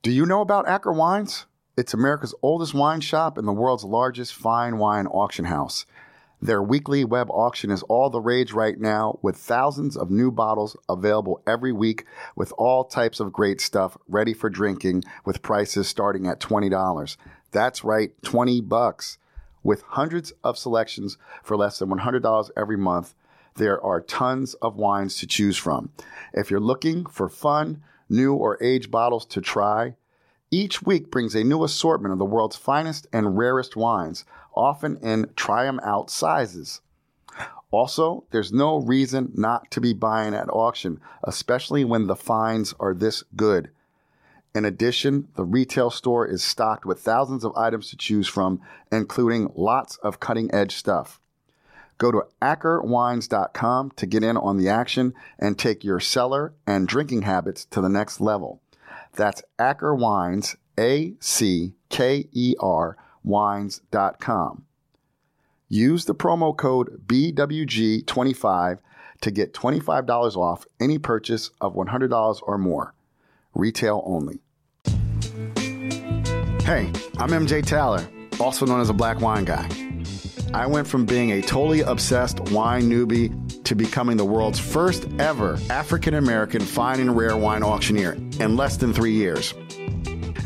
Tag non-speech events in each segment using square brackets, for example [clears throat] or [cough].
Do you know about Acker Wines? It's America's oldest wine shop and the world's largest fine wine auction house. Their weekly web auction is all the rage right now with thousands of new bottles available every week with all types of great stuff ready for drinking with prices starting at $20. That's right, 20 bucks. With hundreds of selections for less than $100 every month, there are tons of wines to choose from. If you're looking for fun, new or aged bottles to try, each week brings a new assortment of the world's finest and rarest wines, often in try 'em out sizes. Also, there's no reason not to be buying at auction, especially when the finds are this good. In addition, the retail store is stocked with thousands of items to choose from, including lots of cutting edge stuff. Go to ackerwines.com to get in on the action and take your cellar and drinking habits to the next level. That's Acker Wines, A C K E R, wines.com. Use the promo code BWG25 to get $25 off any purchase of $100 or more. Retail only. Hey, I'm MJ Taylor, also known as a black wine guy. I went from being a totally obsessed wine newbie to becoming the world's first ever African American fine and rare wine auctioneer in less than three years.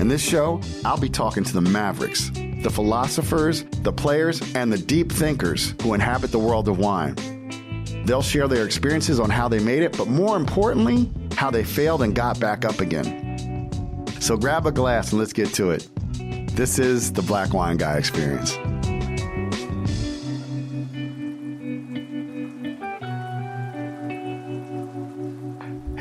In this show, I'll be talking to the mavericks, the philosophers, the players, and the deep thinkers who inhabit the world of wine. They'll share their experiences on how they made it, but more importantly, how they failed and got back up again. So grab a glass and let's get to it. This is the Black Wine Guy Experience.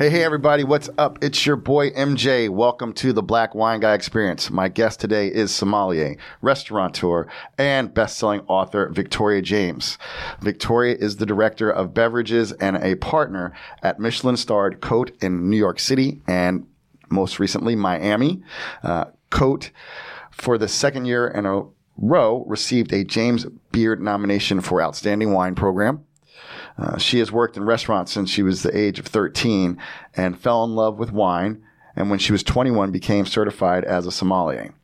Hey, hey, everybody, what's up? It's your boy MJ. Welcome to the Black Wine Guy Experience. My guest today is sommelier, restaurateur, and best-selling author Victoria James. Victoria is the director of beverages and a partner at Michelin-starred Cote in New York City and most recently Miami. Uh, for the second year in a row, received a James Beard nomination for Outstanding Wine Program. Uh, she has worked in restaurants since she was the age of 13 and fell in love with wine. And when she was 21, became certified as a sommelier.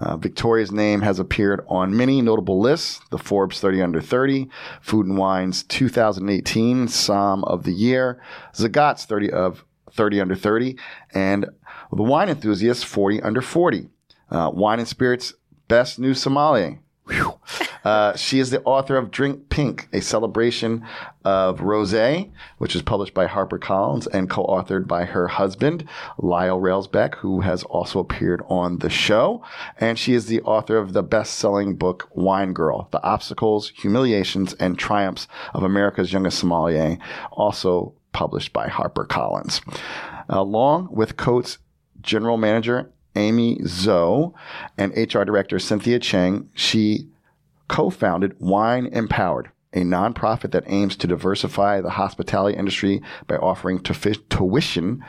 Uh, Victoria's name has appeared on many notable lists: the Forbes 30 Under 30, Food and Wine's 2018 Som of the Year, Zagat's 30 of 30 Under 30, and the Wine Enthusiast 40 Under 40. Uh, wine and Spirits Best New Sommelier. Uh, she is the author of Drink Pink, a celebration of rosé, which is published by HarperCollins and co-authored by her husband, Lyle Railsback, who has also appeared on the show. And she is the author of the best-selling book Wine Girl: The Obstacles, Humiliations, and Triumphs of America's Youngest Sommelier, also published by HarperCollins. Along with Cote's general manager Amy Zhou and HR director Cynthia Cheng, she co-founded Wine Empowered, a nonprofit that aims to diversify the hospitality industry by offering tuition,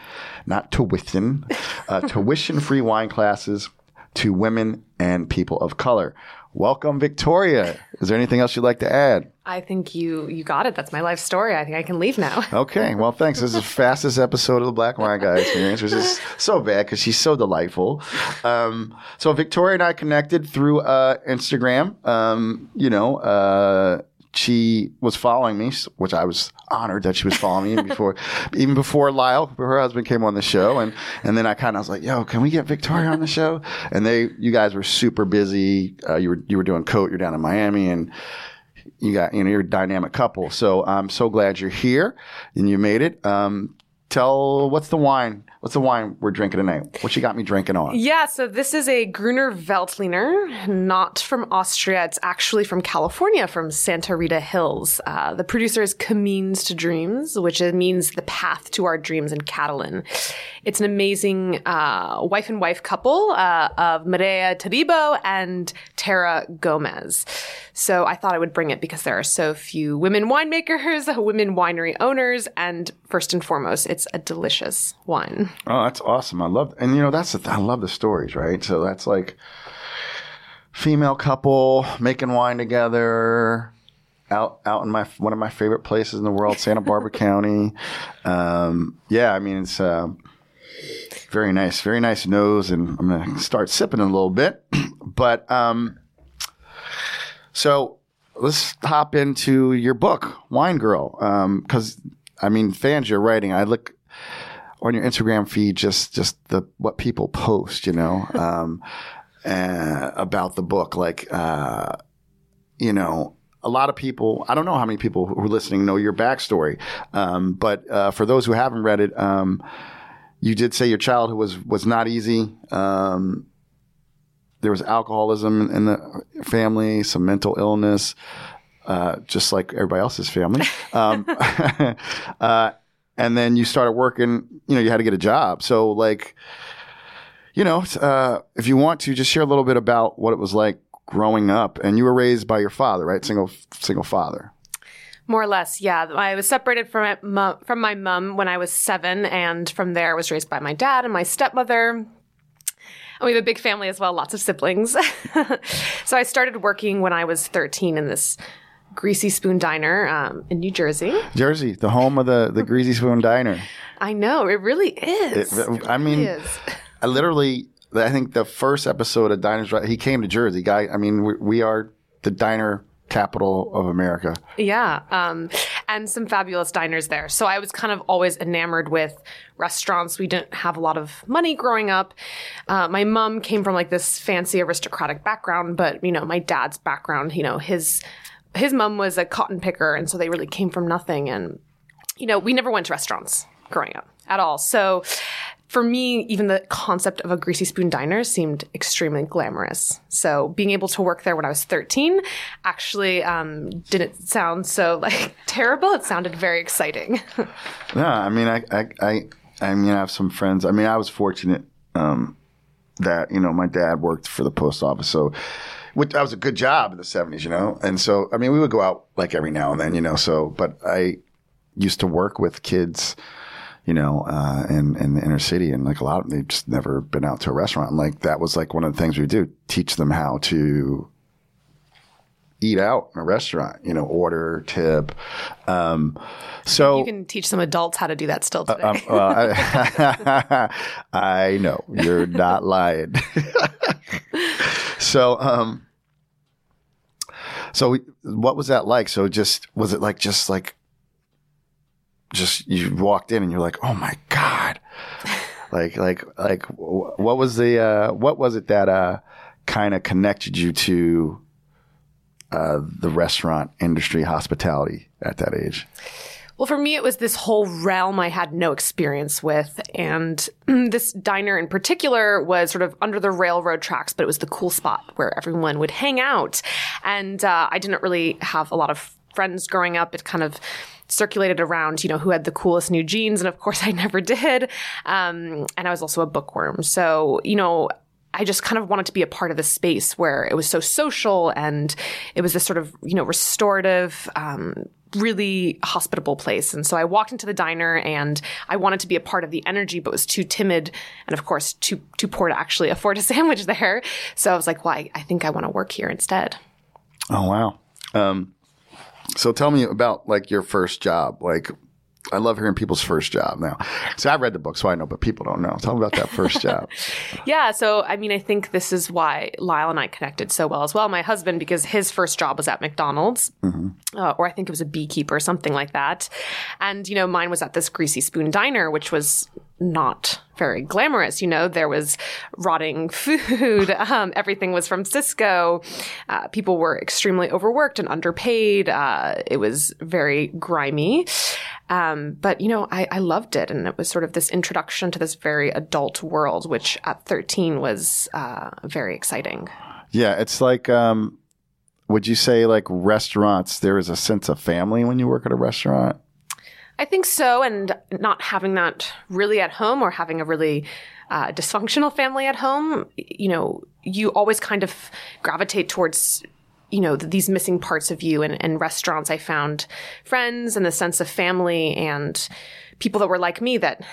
not tuition, uh, [laughs] tuition-free wine classes to women and people of color. Welcome, Victoria. Is there anything else you'd like to add? I think you you got it. That's my life story. I think I can leave now. [laughs] Okay. Well, thanks. This is the fastest episode of the Black Wine Guy Experience, which is so bad because she's so delightful. Um, so Victoria and I connected through uh, Instagram. Um, you know, uh, she was following me, which I was honored that she was following me [laughs] before, even before Lyle, her husband, came on the show, and and then I kind of was like, "Yo, can we get Victoria on the show?" And they, you guys were super busy. Uh, you were you were doing Cote. You're down in Miami, and you got you know you're a dynamic couple. So I'm so glad you're here and you made it. Um, tell what's the wine? What's the wine we're drinking tonight? What you got me drinking on? Yeah, so this is a Gruner Veltliner, not from Austria. It's actually from California, from Santa Rita Hills. Uh, the producer is Camins 2 Dreams, which means the path to our dreams in Catalan. It's an amazing uh, wife and wife couple uh, of Mireia Taribo and Tara Gomez. So I thought I would bring it because there are so few women winemakers, [laughs] women winery owners, and first and foremost, it's a delicious wine. Oh, that's awesome. I love, and you know, that's the th- I love the stories, right? So that's like female couple making wine together. Out, out in my one of my favorite places in the world, Santa Barbara [laughs] County. Um, yeah, I mean it's uh, Very nice, very nice nose, and I'm gonna start sipping a little bit. [clears throat] but um, so let's hop into your book, Wine Girl, because I mean, fans you're writing. I look on your Instagram feed, just just the what people post, you know, [laughs] um, uh, about the book, like uh, you know. A lot of people, I don't know how many people who are listening know your backstory, um, but uh, for those who haven't read it, um, you did say your childhood was was not easy. Um, there was alcoholism in the family, some mental illness, uh, just like everybody else's family. [laughs] Um, [laughs] uh, and then you started working. You know, you had to get a job. So, like, you know, uh, if you want to, just share a little bit about what it was like growing up. And you were raised by your father, right? Single single father. More or less, yeah. I was separated from my from my mom when I was seven, and from there I was raised by my dad and my stepmother. And we have a big family as well, lots of siblings. [laughs] so I started working when I was 13 in this Greasy Spoon Diner um, in New Jersey. Jersey, the home of the, the Greasy Spoon Diner. I know, it really is. It, I mean, is. I literally, I think the first episode of Diners, Right, he came to Jersey. Guy, I mean, we, we are the diner capital of America. Yeah, um, and some fabulous diners there. So I was kind of always enamored with restaurants. We didn't have a lot of money growing up. Uh, my mom came from like this fancy aristocratic background, but you know, my dad's background, you know, his his mom was a cotton picker, and so they really came from nothing. And you know, we never went to restaurants growing up at all. So for me, even the concept of a greasy spoon diner seemed extremely glamorous. So being able to work there when I was 13 actually um, didn't sound so like [laughs] terrible. It sounded very exciting. [laughs] yeah, I mean, I, I, I, I mean, I have some friends. I mean, I was fortunate um, that you know my dad worked for the post office, so which that was a good job in the 70s, you know. And so, I mean, we would go out like every now and then, you know. So, but I used to work with kids you know, uh, in, in the inner city. And like a lot of them, they've just never been out to a restaurant. And like that was like one of the things we do teach them how to eat out in a restaurant, you know, order, tip. Um, so you can teach some adults how to do that still today. um, well, I, [laughs] I know you're not lying. [laughs] so, um, so what was that like? So just, was it like, just like, just you walked in and you're like, oh my god, like like like what was the uh, what was it that uh, kind of connected you to uh, the restaurant industry, hospitality at that age? Well, for me, it was this whole realm I had no experience with. And [clears throat] this diner in particular was sort of under the railroad tracks, but it was the cool spot where everyone would hang out. And uh, I didn't really have a lot of friends growing up. It kind of circulated around, you know, who had the coolest new jeans. And of course, [laughs] I never did. Um, and I was also a bookworm. So, you know, I just kind of wanted to be a part of the space where it was so social and it was this sort of, you know, restorative, um, really hospitable place. And so I walked into the diner and I wanted to be a part of the energy, but was too timid and of course too, too poor to actually [laughs] afford a sandwich there. So I was like, well, I, I think I want to work here instead. Oh, wow. Um, so tell me about like your first job. Like, I love hearing people's first job now. So I read the book, so I know, but people don't know. Tell me about that first job. [laughs] yeah. So, I mean, I think this is why Lyle and I connected so well as well. My husband, because his first job was at McDonald's, mm-hmm. uh, or I think it was a beekeeper, something like that. And, you know, mine was at this Greasy Spoon Diner, which was not very glamorous. You know, there was rotting food. [laughs] Um, everything was from Sysco. Uh, people were extremely overworked and underpaid. Uh, it was very grimy. Um, but, you know, I, I, loved it. And it was sort of this introduction to this very adult world, which at 13 was uh, very exciting. Yeah. It's like, um, would you say like restaurants, there is a sense of family when you work at a restaurant? I think so. And not having that really at home or having a really uh, dysfunctional family at home, you know, you always kind of gravitate towards you know these missing parts of you and, and restaurants i found friends and the sense of family and people that were like me that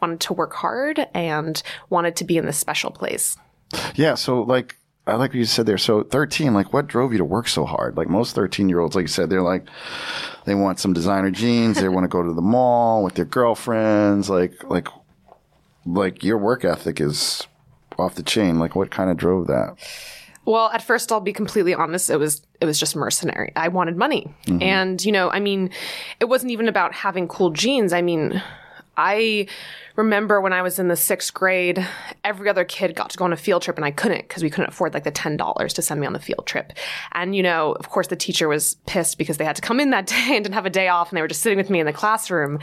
wanted to work hard and wanted to be in this special place yeah so like I like what you said there. So 13, like what drove you to work so hard? Like most 13 year olds, like you said, they're like, they want some designer jeans. They want to go to the mall with their girlfriends. Like, like like your work ethic is off the chain. Like, what kind of drove that? Well, at first, I'll be completely honest. It was it was just mercenary. I wanted money, mm-hmm. and you know, I mean, it wasn't even about having cool jeans. I mean, I remember when I was in the sixth grade, every other kid got to go on a field trip, and I couldn't because we couldn't afford like the ten dollars to send me on the field trip. And you know, of course, the teacher was pissed because they had to come in that [laughs] day and didn't have a day off, and they were just sitting with me in the classroom.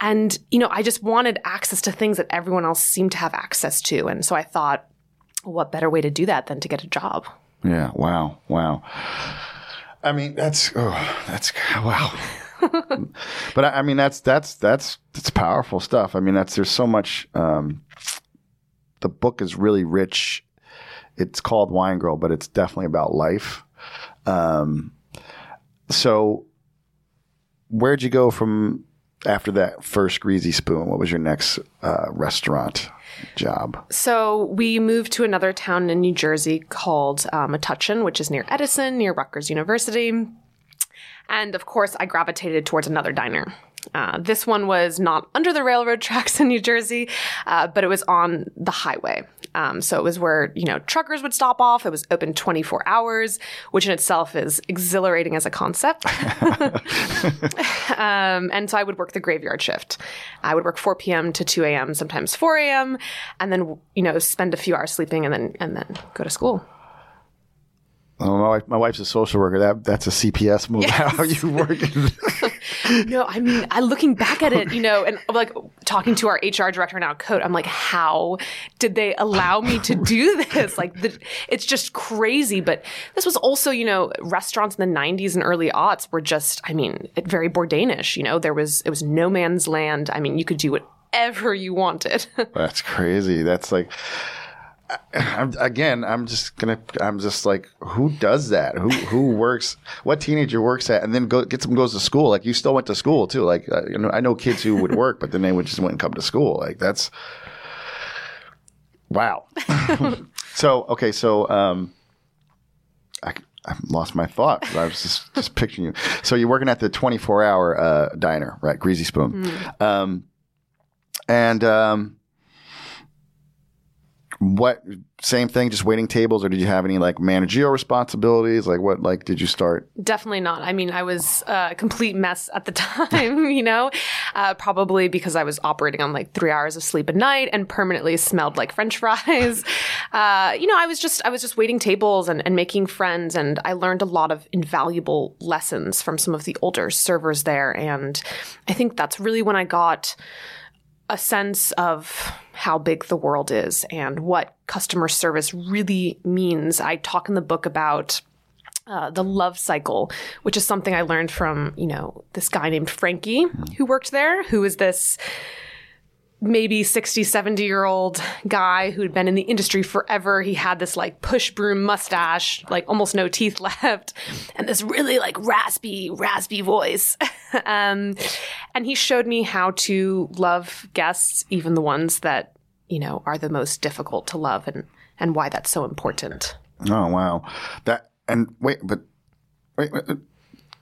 And you know, I just wanted access to things that everyone else seemed to have access to, and so I thought what better way to do that than to get a job? Yeah. Wow. Wow. I mean, that's oh, that's wow. But I, mean, that's that's that's that's powerful stuff. I mean, that's there's so much. Um, the book is really rich. It's called Wine Girl, but it's definitely about life. Um, so, where'd you go from after that first Greasy Spoon? What was your next uh, restaurant job? So we moved to another town in New Jersey called uh, Metuchen, which is near Edison, near Rutgers University. And of course, I gravitated towards another diner. Uh, this one was not under the railroad [laughs] tracks in New Jersey, uh, but it was on the highway. Um, so it was where you know truckers would stop off. It was open 24 hours, which in itself is exhilarating as a concept. [laughs] um, and so I would work the graveyard shift. I would work 4 p.m. to 2 a.m., sometimes 4 a.m., and then you know spend a few hours sleeping and then and then go to school. Oh, my, wife, my wife's a social worker. That that's a CPS move. How are you working? [laughs] no, I mean, I looking back at it, you know, and like talking to our HR director now, Cote, I'm like, how did they allow me to do this? Like, the, it's just crazy. But this was also, you know, restaurants in the 90s and early aughts were just, I mean, very Bourdainish. You know, there was it was no man's land. I mean, you could do whatever you wanted. [laughs] That's crazy. That's like. I'm, again, I'm just gonna. I'm just like, who does that? Who who works? What teenager works at and then go gets them goes to school? Like you still went to school too. Like uh, you know, I know kids who would work, but then they would just wouldn't come to school. Like that's wow. [laughs] so okay, so um, I. I lost my thought. I was just, just picturing you. So you're working at the 24 hour uh, diner, right? Greasy Spoon. Mm. Um, and um, what same thing just waiting tables or did you have any like managerial responsibilities? Like what like did you start? Definitely not. I mean i was a complete mess at the [laughs] time you know? Uh, probably because i was operating on like three hours of sleep a night and permanently smelled like french fries. [laughs] Uh, you know i was just i was just waiting tables and, and making friends and i learned a lot of invaluable lessons from some of the older servers there and i think that's really when i got a sense of how big the world is and what customer service really means. I talk in the book about uh, the love cycle, which is something I learned from, you know, this guy named Frankie who worked there, who is this maybe 60, 70 year old guy who'd been in the industry forever. He had this like push broom mustache, like almost no teeth [laughs] left, and this really like raspy, raspy voice. [laughs] um, and he showed me how to love guests, even the ones that, you know, are the most difficult to love and, and why that's so important. Oh, wow. That, and wait, but wait, wait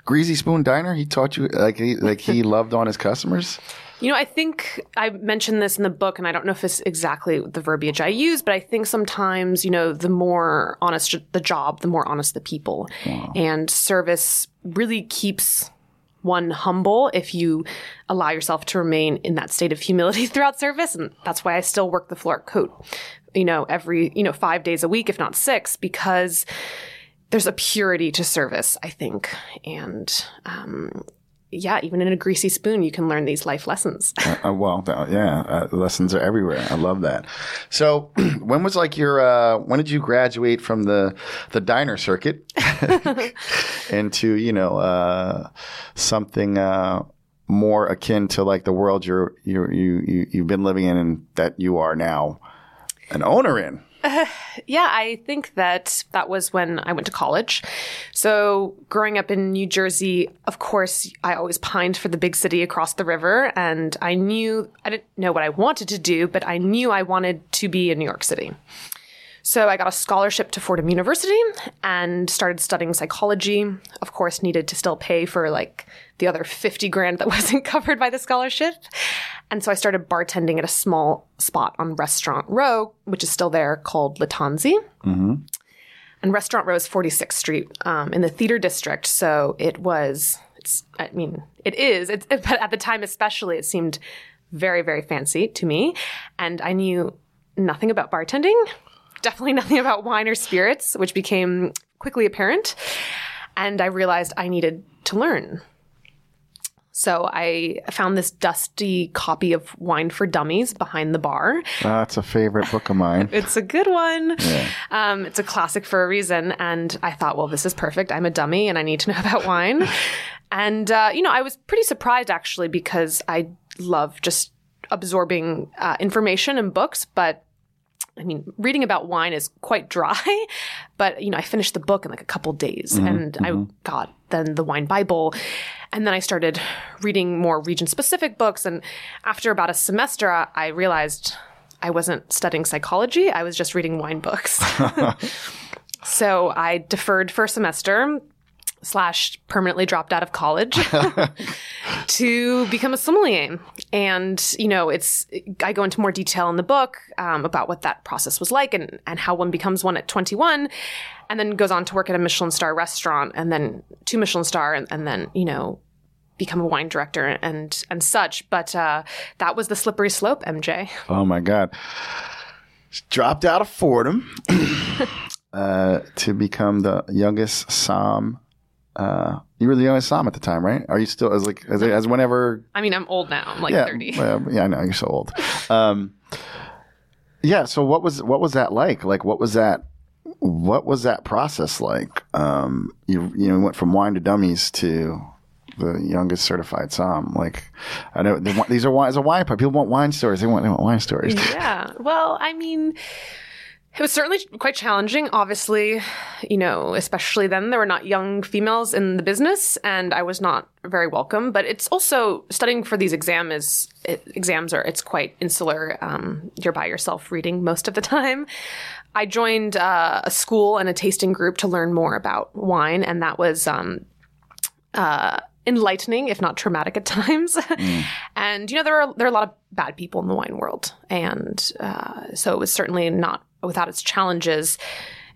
Greasy Spoon Diner, he taught you like he, like he [laughs] loved on his customers? You know, I think I mentioned this in the book, and I don't know if it's exactly the verbiage I use, but I think sometimes, you know, the more honest the job, the more honest the people. Wow. And service really keeps one humble if you allow yourself to remain in that state of humility [laughs] throughout service. And that's why I still work the floor at Cote, you know, every, you know, five days a week, if not six, because there's a purity to service, I think. And um, yeah, even in a greasy spoon, you can learn these life lessons. [laughs] uh, uh, well, yeah, uh, lessons are everywhere. I love that. So, [clears throat] when was like your? Uh, when did you graduate from the the diner circuit [laughs] into you know uh, something uh, more akin to like the world you're you you you've been living in and that you are now an owner in? Uh, [sighs] yeah, I think that that was when I went to college. So, growing up in New Jersey, of course, I always pined for the big city across the river. And I knew, I didn't know what I wanted to do, but I knew I wanted to be in New York City. So I got a scholarship to Fordham University and started studying psychology. Of course, needed to still pay for like the other 50 grand that [laughs] wasn't covered by the scholarship. And so I started bartending at a small spot on Restaurant Row, which is still there called Lattanzi. And Restaurant Row is 46th Street um, in the theater district. So it was, it's, I mean, it is, it's, [laughs] but at the time especially, it seemed very, very fancy to me. And I knew nothing about bartending, definitely nothing about wine or spirits, which became quickly apparent. And I realized I needed to learn. So I found this dusty copy of Wine for Dummies behind the bar. That's a favorite book of mine. [laughs] It's a good one. Um, it's a classic for a reason. And I thought, well, this is perfect. I'm a dummy and I need to know [laughs] about wine. and, uh, you know, I was pretty surprised actually because I love just absorbing uh, information in books, but I mean, reading about wine is quite [laughs] dry, but you know, I finished the book in like a couple days and I got then the wine Bible. And then I started reading more region specific books. And after about a semester, I- I realized I wasn't studying psychology. I was just reading wine books. [laughs] [laughs] so I deferred for a semester slash permanently dropped out of college [laughs] to become a sommelier. And, you know, it's, I go into more detail in the book um, about what that process was like and, and how one becomes one at 21 and then goes on to work at a Michelin star restaurant and then two Michelin star and, and then, you know, become a wine director and, and such. But uh, that was the slippery slope, MJ. Oh my God. Dropped out of Fordham [laughs] uh, to become the youngest Som. Uh, you were the youngest Som at the time, right? Are you still as like as, as whenever? I mean, I'm old now. I'm like Yeah, 30. well, yeah, I know you're so old. Um, yeah. So what was what was that like? Like, what was that? What was that process like? Um, you you know went from wine to dummies to the youngest certified Som. Like, I know they want, these are wine as a wine pub. People want wine stories. They want they want wine stories. yeah. Well, I mean, it was certainly quite challenging. Obviously, you know, especially then there were not young females in the business, and I was not very welcome. But it's also studying for these exam is it, exams are it's quite insular. Um, you're by yourself reading most of the time. I joined uh, a school and a tasting group to learn more about wine, and that was um, uh, enlightening, if not traumatic at times. [laughs] and you know, there are there are a lot of bad people in the wine world, and uh, so it was certainly not without its challenges.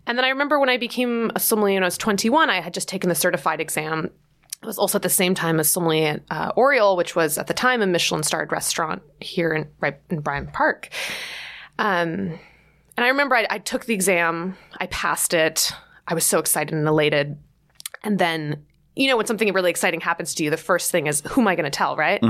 And then I remember when I became a sommelier when I was 21, I had just taken the certified exam. It was also at the same time as sommelier at uh, Aureole, which was at the time a Michelin-starred restaurant here in right in Bryant Park. Um, and I remember I, I took the exam, I passed it. I was so excited and elated. And then, you know, when something really exciting happens to you, the first thing is, who am I going to tell, right?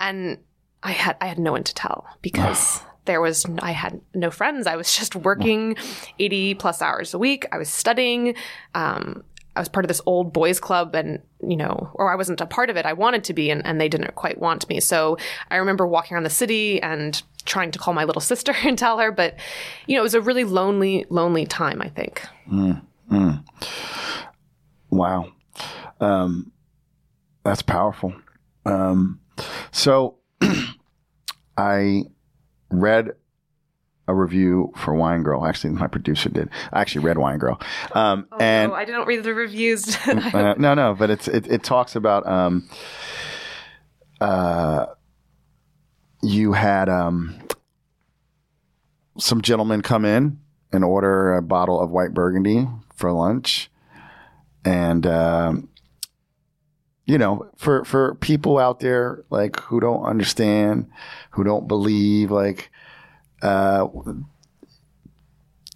And I had I had no one to tell because [sighs] [sighs] [sighs] there was I had no friends. I was [laughs] just working eighty plus hours a week. I was studying. Um, I was part of this old boys club, and you know, or I wasn't a part of it. I wanted to be, and, and they didn't quite want me. So I remember walking around the city and trying to call my little [laughs] sister and tell her, but you know, it was a really lonely, lonely time. I think. Wow. Um, that's powerful. Um, so [clears throat] I read a review for Wine Girl. Actually, my producer did. I actually read Wine Girl. Um, and oh, I didn't read the reviews. [laughs] uh, no, no, but it's it, it talks about um, uh, you had um, some gentlemen come in and order a bottle of white Burgundy for lunch, and um, you know, for for people out there like who don't understand, who don't believe, like. Uh,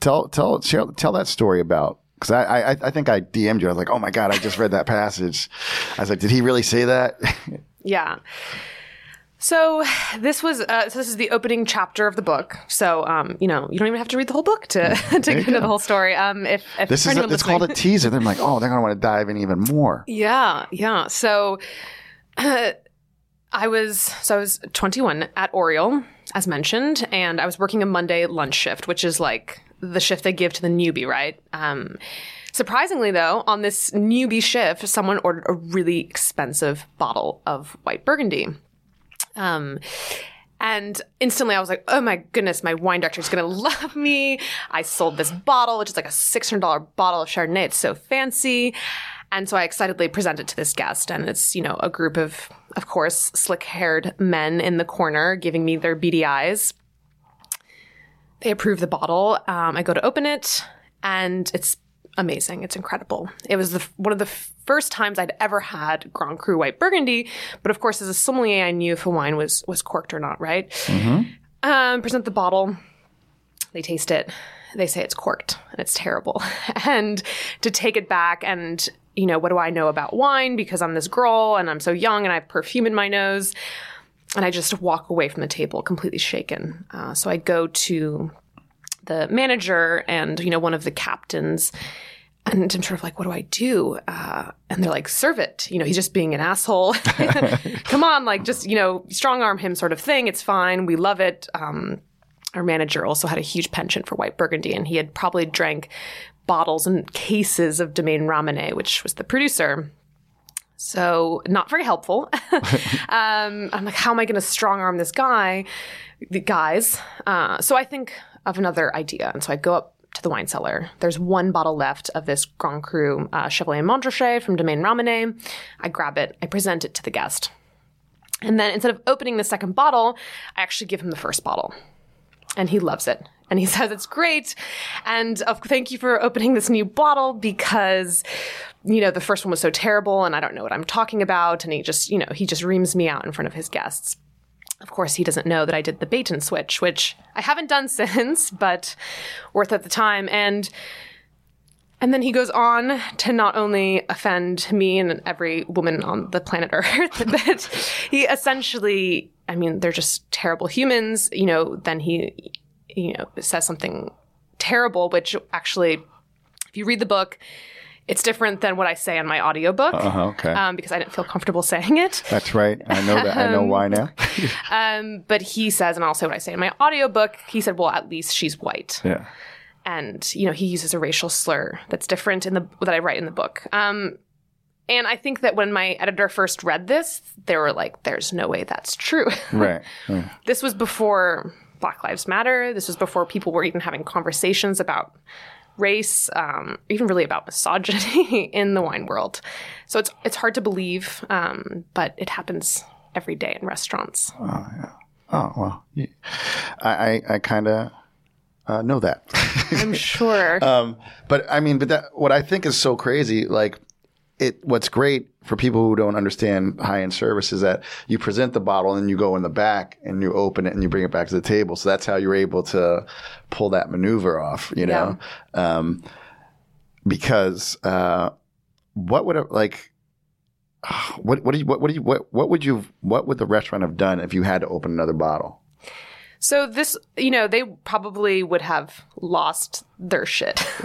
tell tell share, tell that story about because I, I I think I DM'd you. I was like, oh my god, I just read that passage. I was like, did he really say that? [laughs] Yeah. So this was uh, so this is the opening chapter of the book. So um, you know you don't even have to read the whole book to [laughs] to get into the whole story. Um, if, if this is a, it's called a teaser. They're like, oh, they're gonna want to dive in even more. [laughs] Yeah, yeah. So [clears throat] I was so I was 21 at Aureole, as mentioned, and I was working a Monday lunch shift, which is like the shift they give to the newbie, right? Um, surprisingly, though, on this newbie shift, someone ordered a really expensive bottle of white Burgundy. Um, And instantly I was like, oh my goodness, my wine director is going [laughs] to love me. I sold this bottle, which is like a $600 bottle of Chardonnay. It's so fancy. And so I excitedly present it to this guest. And it's, you know, a group of, of course, slick haired men in the corner giving me their beady eyes. They approve the bottle. Um, I go to open it and it's amazing. It's incredible. It was the, one of the first times I'd ever had Grand Cru White Burgundy, but of course, as a sommelier, I knew if a wine was was corked or not. Right? Um, present the bottle. They taste it. They say it's corked and it's terrible. [laughs] and to take it back and you know what do I know about wine? Because I'm this girl and I'm so young and I have perfume in my nose. And I just walk away from the table completely shaken. Uh, so I go to the manager and you know one of the captains and i'm sort of like what do i do? Uh, and they're like serve it. You know he's just being an asshole. [laughs] Come on like just you know strong arm him sort of thing. It's fine. We love it. Um, our manager also had a huge penchant for white burgundy and he had probably drank bottles and cases of domaine Ramonet which was the producer so not very helpful. [laughs] um, I'm like, how am I going to strong arm this guy, the guys? Uh, so I think of another idea, and so I go up to the wine cellar. There's one bottle left of this Grand Cru uh, Chevalier Montrachet from Domaine Ramonet. I grab it, I present it to the guest, and then instead of opening the second bottle, I actually give him the first bottle, and he loves it. And he [laughs] says it's great, and uh, thank you for opening this new bottle because you know, the first one was so terrible and I don't know what I'm talking about. And he just, you know, he just reams me out in front of his guests. Of course, he doesn't know that I did the bait and switch, which I haven't done [laughs] since, but worth at the time. And and then he goes on to not only offend me and every woman on the planet [laughs] Earth, but he essentially, I mean, they're just terrible humans. You know, then he, you know, says something terrible, which actually, if you read the book, it's different than what I say on my audiobook Uh-huh, okay. um, because I didn't feel comfortable [laughs] saying it. That's right. I know that. I know why now. [laughs] Um, but he says, and I'll say what I say in my audiobook, he said, well, at least she's white. yeah. And, you know, he uses a racial slur that's different in the that I write in the book. Um, and I think that when my editor first read this, they were like, there's no way that's true. [laughs] Right. right. this was before Black Lives Matter. This was before people were even having conversations about race, um, even really about misogyny [laughs] in the wine world. So it's it's hard to believe, um, but it happens every day in restaurants. Oh well, you- I I, I kind of uh, know that. I'm sure. [laughs] um, but I mean, but that what I think is so crazy, like it. What's great for people who don't understand high end service is that you present the bottle and you go in the back and you open it and you bring it back to the table. So that's how you're able to pull that maneuver off. You know, um, because uh, what would it like? [sighs] What what do you what what do you what what would you what would the restaurant have done if you had to open another bottle? So this, you know, they probably would have lost their shit. [laughs]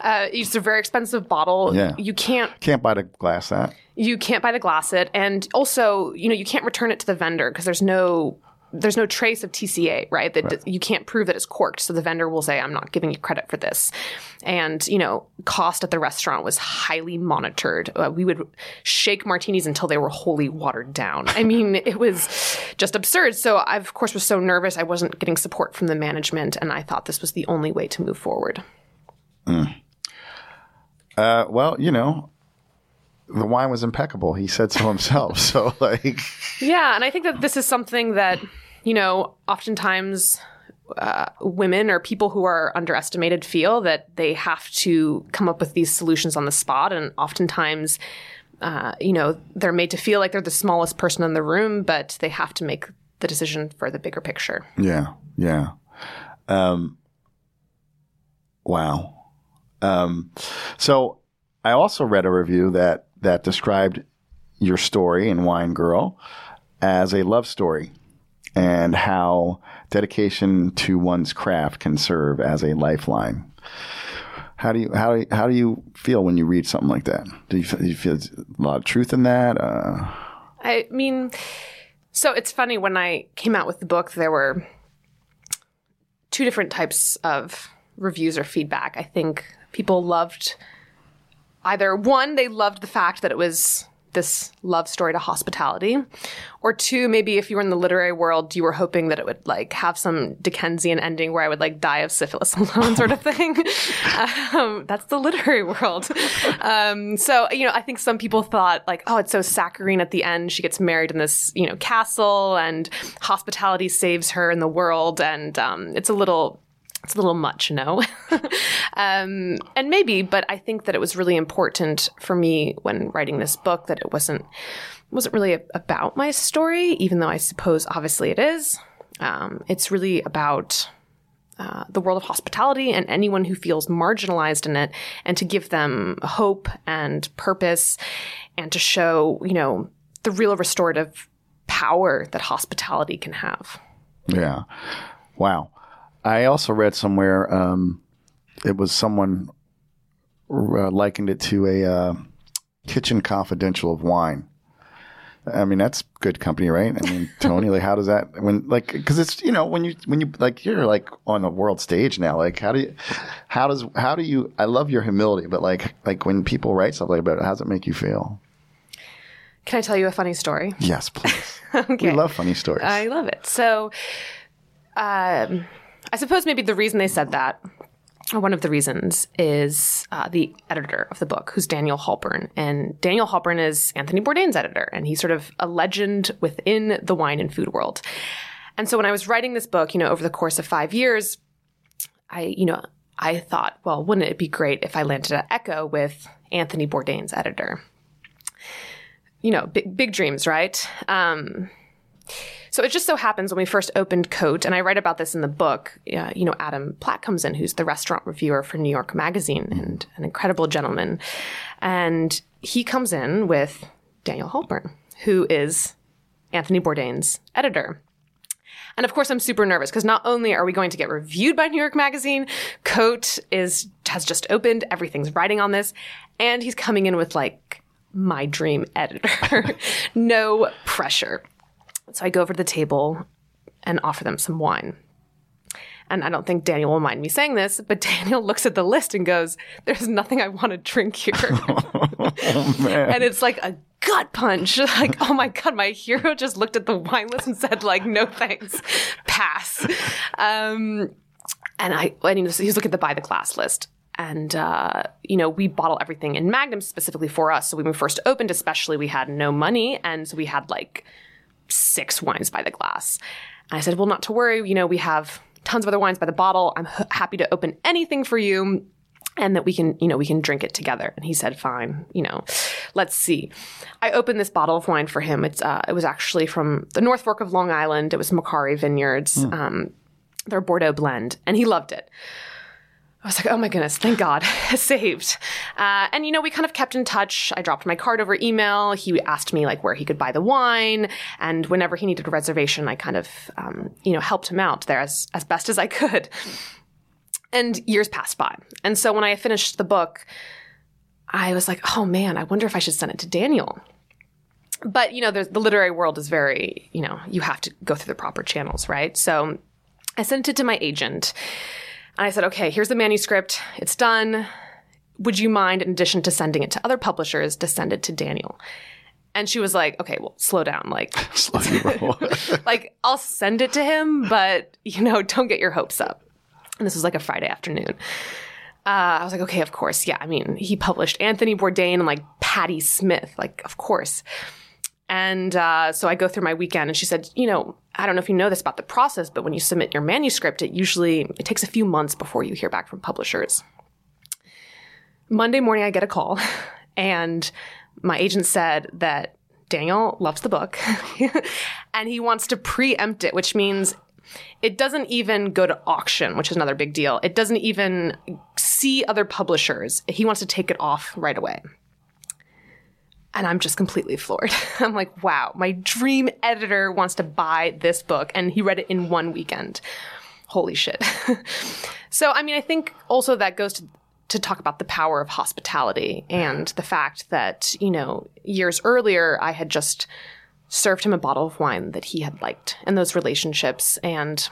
uh, it's a very expensive bottle. Yeah. You can't Can't buy the glass that. you can't buy the glass it, and also, you know, you can't return it to the vendor because there's no there's no trace of TCA, right? That you can't prove that it's corked. So the vendor will say, "I'm not giving you credit for this." And you know, cost at the restaurant was highly monitored. Uh, we would shake martinis until they were wholly watered down. I mean, [laughs] it was just absurd. So I, of course, was so nervous. I wasn't getting support from the management, and I thought this was the only way to move forward. Uh, well, you know, the wine was impeccable. He said so himself. [laughs] so, like, Yeah, and I think that this is something that, you know, oftentimes uh, women or people who are underestimated feel that they have to come up with these solutions on the spot. And oftentimes, uh, you know, they're made to feel like they're the smallest person in the room, but they have to make the decision for the bigger picture. yeah, yeah. Um, wow. Um, so, I also read a review that that described your story in Wine Girl as a love story, and how dedication to one's craft can serve as a lifeline. How do you how do how do you feel when you read something like that? Do you, do you feel a lot of truth in that? Uh, I mean, so it's funny when I came out with the book, there were two different types of reviews or feedback. I think people loved either one, they loved the fact that it was this love story to hospitality. Or two, maybe if you were in the literary world, you were hoping that it would like have some Dickensian ending where I would like die of syphilis [laughs] alone, sort of thing. [laughs] um, that's the literary [laughs] world. Um, so, you know, I think some people thought like, oh, it's so saccharine at the end. She gets married in this, you know, castle and hospitality saves her in the world. And um, it's a little it's a little much, no? [laughs] um, and maybe, but I think that it was really important for me when writing this book that it wasn't wasn't really about my story, even though I suppose obviously it is. Um, it's really about uh, the world of hospitality and anyone who feels marginalized in it, and to give them hope and purpose, and to show you know the real restorative power that hospitality can have. Yeah. Wow. I also read somewhere um, it was someone uh, likened it to a uh, kitchen confidential of wine. I mean, that's good company, right? I mean, [laughs] Tony, like, how does that when like because it's you know when you when you like you're like on the world stage now. Like, how do you how does how do you? I love your humility, but like like when people write stuff like that, how does it make you feel? Can I tell you a funny story? Yes, please. [laughs] okay. We love funny stories. I love it. So, um, I suppose maybe the reason they said that, one of the reasons, is uh, the editor of the book, who's Daniel Halpern. And Daniel Halpern is Anthony Bourdain's editor, and he's sort of a legend within the wine and food world. And so when I was writing this book, you know, over the course of five years, I, you know, I thought, well, wouldn't it be great if I landed at Ecco with Anthony Bourdain's editor? You know, big, big dreams, right? Um, so it just so happens when we first opened Cote, and I write about this in the book, uh, you know, Adam Platt comes in, who's the restaurant reviewer for New York Magazine and an incredible gentleman. And he comes in with Daniel Halpern, who is Anthony Bourdain's editor. And of course, I'm super nervous because not only are we going to get reviewed by New York Magazine, Cote is has just opened, everything's writing on this, and he's coming in with like my dream editor. [laughs] no pressure. So I go over to the table and offer them some wine. And I don't think Daniel will mind me saying this, but [laughs] Daniel looks at the list and goes, There's nothing I want to drink here. [laughs] oh, and it's like a gut punch. [laughs] Like, oh my God, my hero just looked at the wine list and said, like, no thanks, pass. Um, and I, and he was, he was looking at the buy the class list. And, uh, you know, we bottle everything in Magnum specifically for us. So when we first opened, especially, we had no money. And so we had like six wines by the glass. And I said, well, not to worry. You know, we have tons of other wines by the bottle. I'm h- happy to open anything for you and that we can, you know, we can drink it together. And he said, fine, you know, let's see. I opened this bottle of wine for him. It's, uh, it was actually from the North Fork of Long Island. It was Macari Vineyards, mm. um, their Bordeaux blend, and he loved it. I was like, oh my goodness, thank God, [laughs] saved. Uh, and you know, we kind of kept in touch. I dropped my card over email. He asked me like where he could buy the wine, and whenever he needed a reservation, I kind of, um, you know, helped him out there as as best as I could. And years passed by, and so when I finished the book, I was like, oh man, I wonder if I should send it to Daniel. But you know, the literary world is very, you know, you have to go through the proper channels, right? So I sent it to my agent and I said, okay, here's the manuscript. It's done. Would you mind, in addition to sending it to other publishers, to send it to Daniel? And she was like, okay, well, slow down. Like, [laughs] slow [laughs] like, I'll send it to him, but, you know, don't get your hopes up. And this was like a Friday afternoon. Uh, I was like, okay, of course. Yeah. I mean, he published Anthony Bourdain and like Patti Smith. Like, of course. And uh, so I go through my weekend, and she said, you know, I don't know if you know this about the process, but when you submit your manuscript, it usually it takes a few months before you hear back from publishers. Monday morning, I get a call, [laughs] and my agent said that Daniel loves the book, [laughs] and he wants to preempt it, which means it doesn't even go to auction, which is another big deal. It doesn't even see other publishers. He wants to take it off right away. And I'm just completely floored. [laughs] I'm like, wow, my dream editor wants to buy this book. And he read it in one weekend. Holy shit. [laughs] so, I mean, I think also that goes to, to talk about the power of hospitality and the fact that, you know, years earlier, I had just served him a bottle of wine that he had liked and those relationships. And,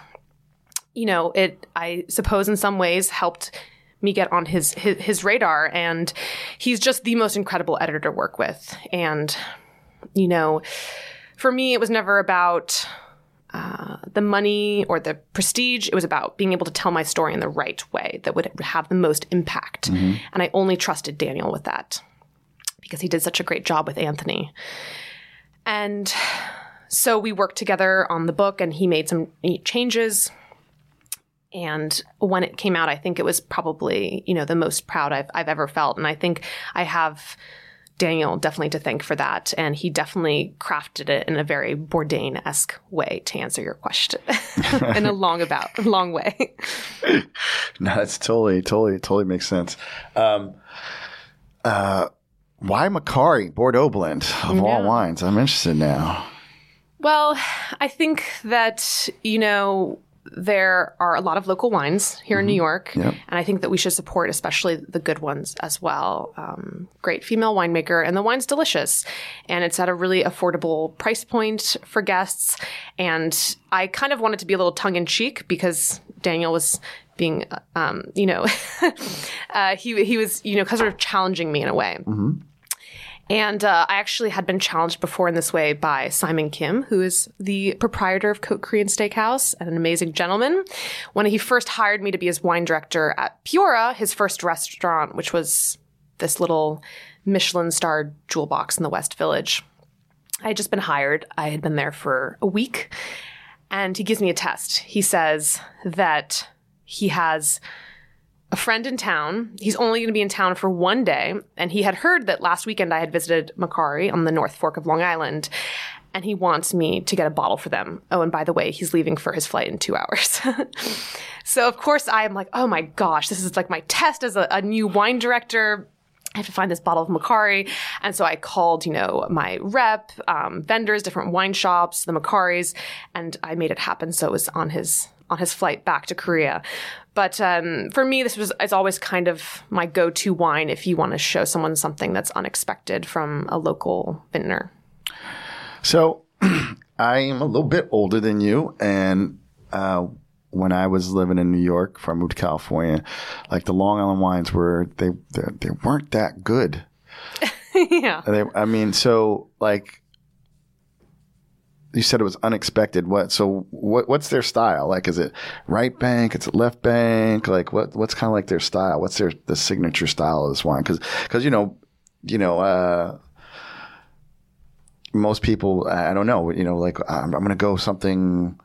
you know, it, I suppose in some ways helped me get on his, his his radar and he's just the most incredible editor to work with. And you know for me it was never about uh, the money or the prestige. It was about being able to tell my story in the right way that would have the most impact. And i only trusted daniel with that because he did such a great job with anthony. And so we worked together on the book and he made some changes and when it came out, I think it was probably, you know, the most proud I've, I've ever felt. And I think I have Daniel definitely to thank for that. And he definitely crafted it in a very Bourdain esque way to answer your question [laughs] in a long about, long way. [laughs] No, that's totally, totally, totally makes sense. Um, uh, why Macari Bordeaux blend of all wines? I'm interested now. Well, I think that, you know, there are a lot of local wines here in New York, Yep. and I think that we should support, especially the good ones as well. Um, great female winemaker, and the wine's delicious, and it's at a really affordable price point for guests. And I kind of wanted to be a little tongue in cheek because Daniel was being, uh, um, you know, [laughs] uh, he he was, you know, kind of challenging me in a way. And uh, I actually had been challenged before in this way by Simon Kim, who is the proprietor of Korean Steakhouse and an amazing gentleman. When he first hired me to be his wine director at Piora, his first restaurant, which was this little Michelin starred jewel box in the West Village. I had just been hired. I had been there for a week. And he gives me a test. He says that he has a friend in town. He's only going to be in town for one day. And he had heard that last weekend I had visited Macari on the North Fork of Long Island. And he wants me to get a bottle for them. Oh, and by the way, he's leaving for his flight in two hours. [laughs] so, of course, I am like, oh my gosh, this is like my test as a, a new wine director. I have to find this bottle of Macari. And so I called, you know, my rep, um, vendors, different wine shops, the Macaris, and I made it happen. So it was on his on his flight back to Korea. But um, for me, this was is always kind of my go-to wine if you want to show someone something that's unexpected from a local vintner. So [clears throat] I am a little bit older than you, and uh, when I was living in New York, before I moved to California, like the Long Island wines were they they, they weren't that good. [laughs] yeah. They, I mean, so like you said, it was unexpected. What? So what? What's their style? Like, is it right bank? It's left bank? Like, what? What's kind of like their style? What's their the signature style of this wine? Because because you know you know. uh most people, I don't know, you know, like I'm, I'm going to go something.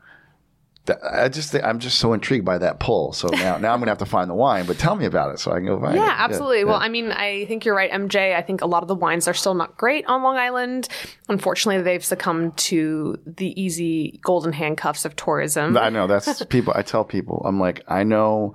I just, think, I'm just so intrigued by that pull. So now, now I'm going to have to find the wine. But tell me about it so I can go find it. Yeah, absolutely. Well, I mean, I think you're right, MJ. I think a lot of the wines are still not great on Long Island. Unfortunately, they've succumbed to the easy golden handcuffs of tourism. I know that's people. I tell people, I'm like, I know,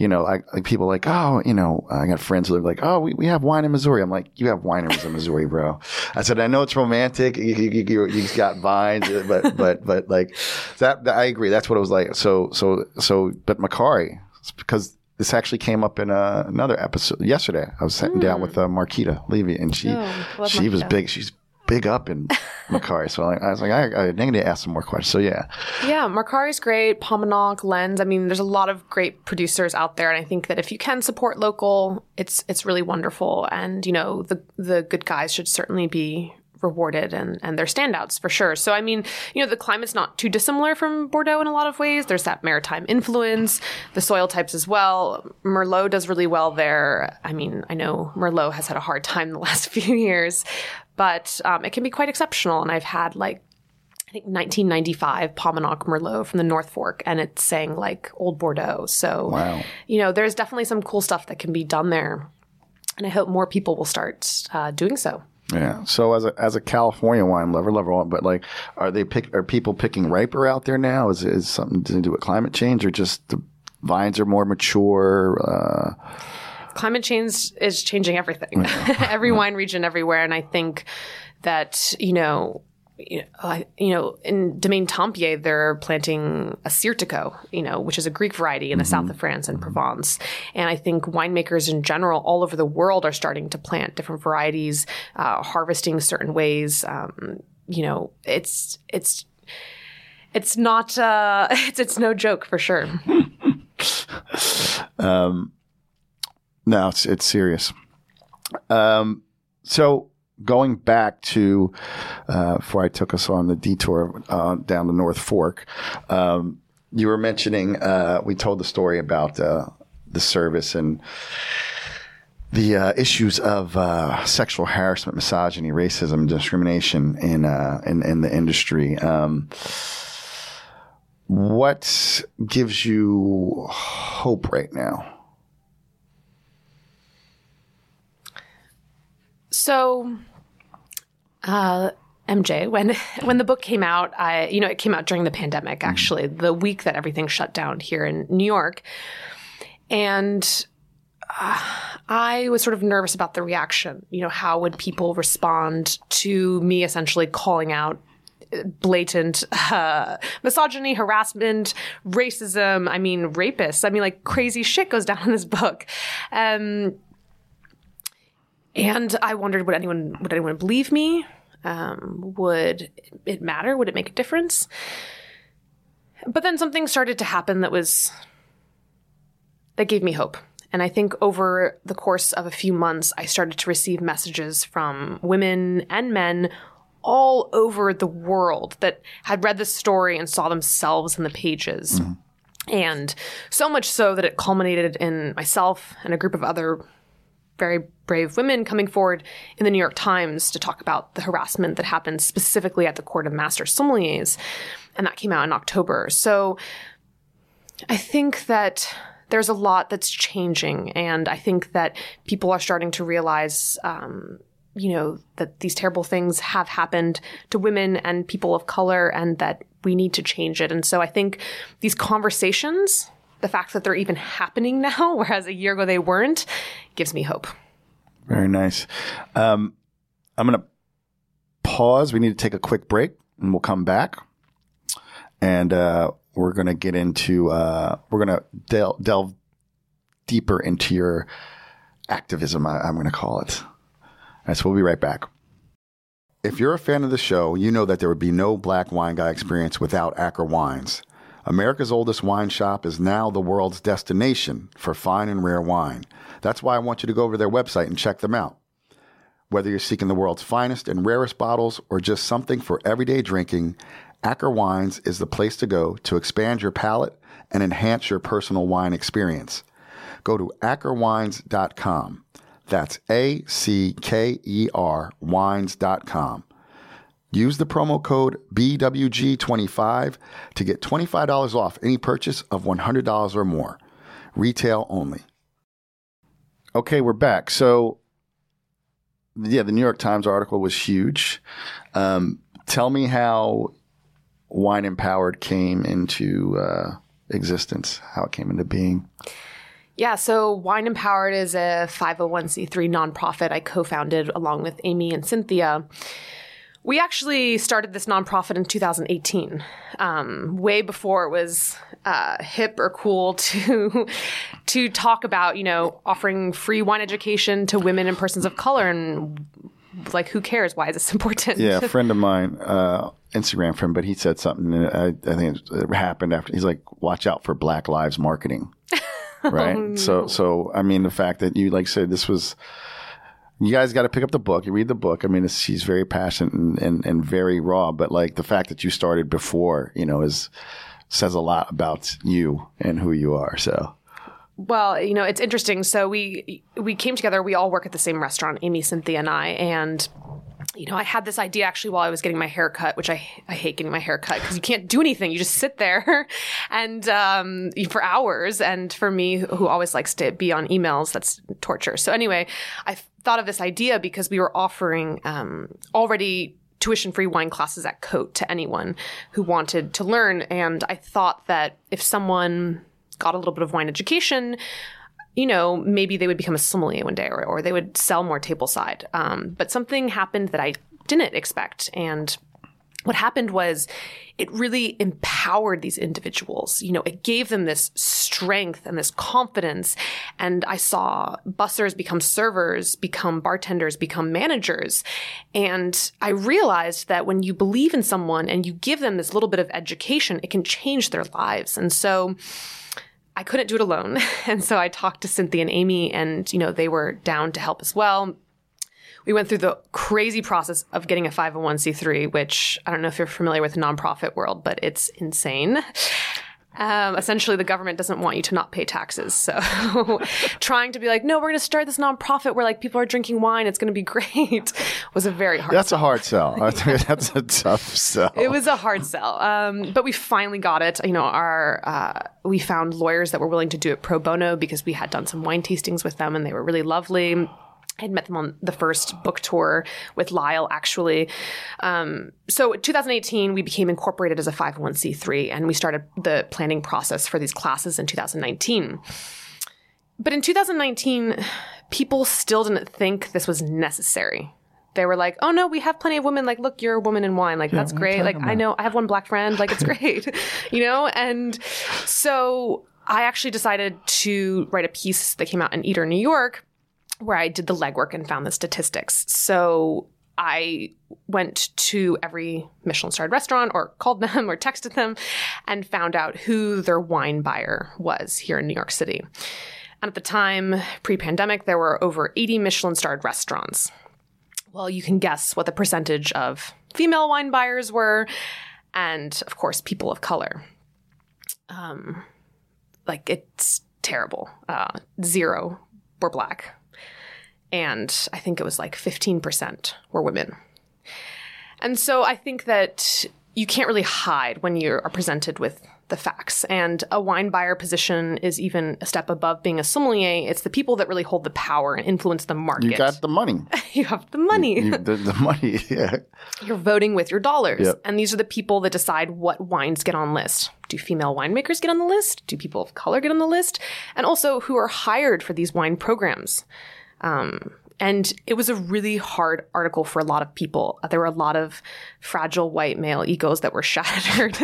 you know, I, like people like, oh, you know, I got friends who are like, oh, we, we have wine in Missouri. I'm like, you have wineries in Missouri, bro. I said, I know it's romantic. You, you, you, you got vines, but, [laughs] but, but like that, that, I agree. That's what it was like. So, so, so, but Macari, because this actually came up in uh, another episode yesterday. I was sitting down with uh, Marquita Levy and she, Oh, she was big. She's big up in [laughs] Macari. So I was like, I, I need to ask some more questions. So yeah. Yeah, Macari's great, Paumanok, Lenz. I mean, there's a lot of great producers out there, and I think that if you can support local, it's it's really wonderful. And you know, the the good guys should certainly be rewarded and and they're standouts for sure. So I mean, you know, the climate's not too dissimilar from Bordeaux in a lot of ways. There's that maritime influence, the soil types as well. Merlot does really well there. I mean, I know Merlot has had a hard time the [laughs] last few years, but um, it can be quite exceptional. And I've had like I think 1995 Paumanok Merlot from the North Fork, and it's saying like Old Bordeaux. So, Wow. you know, there's definitely some cool stuff that can be done there, and I hope more people will start uh, doing so. Yeah. So as a as a California wine lover, lover, but like, are they pick are people picking riper out there now? Is is something to do with climate change or just the vines are more mature? Uh, Climate change is changing everything, [laughs] every wine region, everywhere, and I think that you know. You know, you know, in Domaine Tempier, they're planting Assyrtiko, you know, which is a Greek variety in the south of France and Provence. And I think winemakers in general all over the world are starting to plant different varieties, uh, harvesting certain ways. Um, you know, it's it's it's not uh, [laughs] it's it's no joke for sure. [laughs] No, it's it's serious. Um, so going back to uh, before I took us on the detour uh, down the North Fork, um, you were mentioning uh, we told the story about uh, the service and the uh, issues of uh, sexual harassment, misogyny, racism, discrimination in uh, in, in the industry. Um, what gives you hope right now? So, uh, MJ, when [laughs] when the book came out, I you know it came out during the pandemic. Actually, mm-hmm. the week that everything shut down here in New York, and uh, I was sort of nervous about the reaction. You know, how would people respond to me essentially calling out blatant [laughs] uh, misogyny, harassment, racism. I mean, rapists. I mean, like crazy shit goes down in this book. Um, and I wondered, would anyone would anyone believe me? Um, would it matter? Would it make a difference? But then something started to happen that was that gave me hope. And I think over the course of a few months, I started to receive messages from women and men all over the world that had read the story and saw themselves in the pages. Mm-hmm. And so much so that it culminated in myself and a group of other very brave women coming forward in the New York Times to talk about the harassment that happened specifically at the Court of Master Sommeliers. And that came out in October. So I think that there's a lot that's changing. And I think that people are starting to realize, um, you know, that these terrible things have happened to women and people of color and that we need to change it. And so I think these conversations the fact that they're even happening now, [laughs] whereas a year ago they weren't, gives me hope. Very nice. Um, I'm going to pause. We need to take a quick break and we'll come back. And uh, we're going to get into, uh, we're going to del- delve deeper into your activism, I- I'm going to call it. All right, so we'll be right back. If you're a fan of the show, you know that there would be no Black Wine Guy experience without Acker Wines. America's oldest wine shop is now the world's destination for fine and rare wine. That's why I want you to go over their website and check them out. Whether you're seeking the world's finest and rarest bottles or just something for everyday drinking, Acker Wines is the place to go to expand your palate and enhance your personal wine experience. Go to ackerwines.com. That's A C K E R wines.com. Use the promo code BWG25 to get $25 off any purchase of $100 or more. Retail only. Okay, we're back. So, yeah, the New York Times article was huge. Um, tell me how Wine Empowered came into uh, existence, how it came into being. Yeah, so Wine Empowered is a 501c3 nonprofit I co founded along with Amy and Cynthia. We actually started this nonprofit in 2018, um, way before it was uh, hip or cool [laughs] to to talk about, you know, offering free wine education to women and persons of color, and like, who cares? Why is this [laughs] important? Yeah, a friend of mine, uh, Instagram friend, but he said something. I, I think it happened after. He's like, "Watch out for Black Lives marketing." [laughs] right. oh, no. So, so I mean, the fact that you like said this was you guys got to pick up the book. You read the book. I mean, she's very passionate and, and, and very raw, but like the fact that you started before, you know, is says a lot about you and who you are. So. Well, you know, it's interesting. So we we came together. We all work at the same restaurant, Amy, Cynthia, and I, and you know, I had this idea actually while I was getting my hair cut, which I, I hate getting my hair cut because you can't do anything. You just sit there [laughs] and um, for hours. And for me, who always likes to be on emails, that's torture. So anyway, I thought of this idea because we were offering um, already tuition free wine classes at Cote to anyone who wanted to learn. And I thought that if someone got a little bit of wine education, you know, maybe they would become a sommelier one day or, or they would sell more tableside. Um, but something happened that I didn't expect. And what happened was it really empowered these individuals. You know, it gave them this strength and this confidence. And I saw bussers become servers, become bartenders, become managers. And I realized that when you believe in someone and you give them this little bit of education, it can change their lives. And so, I couldn't do it alone. [laughs] And so I talked to Cynthia and Amy, and, you know, they were down to help as well. We went through the crazy process of getting a 501c3, which I don't know if you're familiar with the nonprofit world, but it's insane. Um, essentially, the government doesn't want you to not pay taxes. So, [laughs] trying to be like, no, we're going to start this nonprofit where like people are drinking wine, it's going to be great, [laughs] was a very hard. That's a hard sell. [laughs] That's a tough sell. It was a hard sell, um, but we finally got it. You know, our uh, we found lawyers that were willing to do it pro bono because we had done some wine tastings with them, and they were really lovely. I had met them on the first book tour with Lyle, actually. Um, so, 2018, we became incorporated as a 501c3, and we started the planning process for these classes in 2019. But in 2019, people still didn't think this was necessary. They were like, "Oh no, we have plenty of women. Like, look, you're a woman in wine. Like, that's great. Like, I know I have one black friend. Like, it's [laughs] great, [laughs] you know." And so I actually decided to write a piece that came out in Eater, New York, where I did the legwork and found the statistics. So I went to every Michelin starred restaurant or called them or texted them and found out who their wine buyer was here in New York City. And at the time, pre pandemic, there were over 80 Michelin starred restaurants. Well, you can guess what the percentage of female wine buyers were, and of course, people of color. Um, like, it's terrible. Uh, zero were black and I think it was like 15% were women. And so I think that you can't really hide when you are presented with the facts. And a wine buyer position is even a step above being a sommelier. It's the people that really hold the power and influence the market. You got the money. [laughs] you have the money. You, the, the money, [laughs] yeah. You're voting with your dollars. Yep. And these are the people that decide what wines get on list. Do female winemakers get on the list? Do people of color get on the list? And also, who are hired for these wine programs? Um, and it was a really hard article for a lot of people. There were a lot of fragile white male egos that were [laughs] shattered.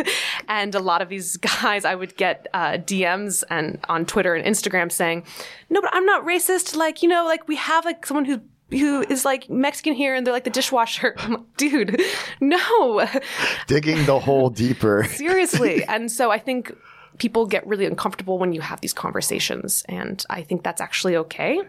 and a lot of these guys, I would get uh, DMs and on Twitter and Instagram saying, no, but I'm not racist. Like, you know, like we have like someone who who is like Mexican here and they're like the dishwasher. [laughs] Like, dude, no. Digging the hole deeper. [laughs] Seriously. And so I think people get really uncomfortable when you have these conversations. And I think that's actually okay.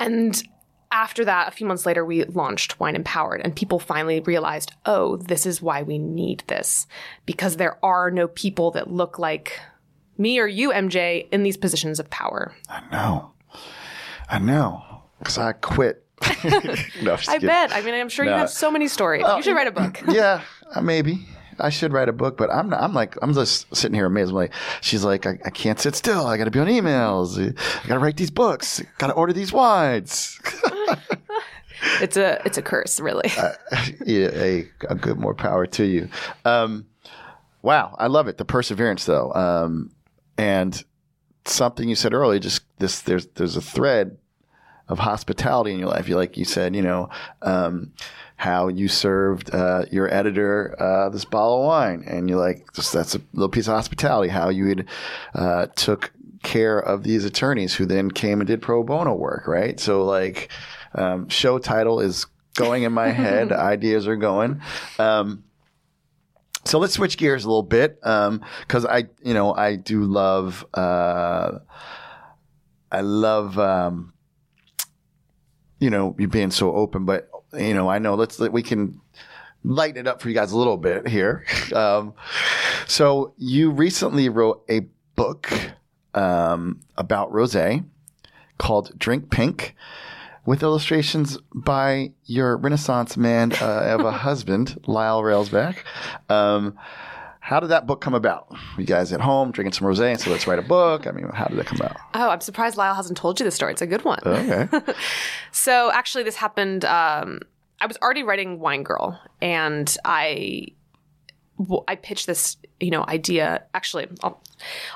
And after that, a few months later, we launched Wine Empowered, and people finally realized, oh, this is why we need this. Because there are no people that look like me or you, MJ, in these positions of power. I know. I know. Because I quit. [laughs] no, I bet. I mean, I'm sure no. you have so many stories. you should write a book. yeah, uh, maybe. I should write a book, but I'm not, I'm like I'm just sitting here amazed. I'm like she's like I, I can't sit still. I got to be on emails. I got to write these books. Got to order these wines. [laughs] it's a it's a curse, really. [laughs] uh, yeah, a, a good more power to you. Um, wow, I love it. The perseverance, though, um, and something you said earlier. Just this, there's there's a thread of hospitality in your life. You like you said, you know. Um, how you served uh, your editor uh, this bottle of wine, and you're like, just, that's a little piece of hospitality. How you had uh, took care of these attorneys who then came and did pro bono work, right? So like, um, show title is going in my [laughs] head, ideas are going. Um, so let's switch gears a little bit, because um, I, you know, I do love, uh, I love, um, you know, you being so open, but you know, I know let's we can lighten it up for you guys a little bit here. [laughs] Um, so you recently wrote a book um, about rosé called Drink Pink, with illustrations by your Renaissance man uh, of a [laughs] husband, Lyle Railsback. Um, how did that book come about? You guys at home drinking some rosé and so let's write a book. I mean, how did that come about? Oh, I'm surprised Lyle hasn't told you the story. It's a good one. Okay. [laughs] so actually, this happened. Um, I was already writing Wine Girl, and I I pitched this, you know, idea. Actually, I'll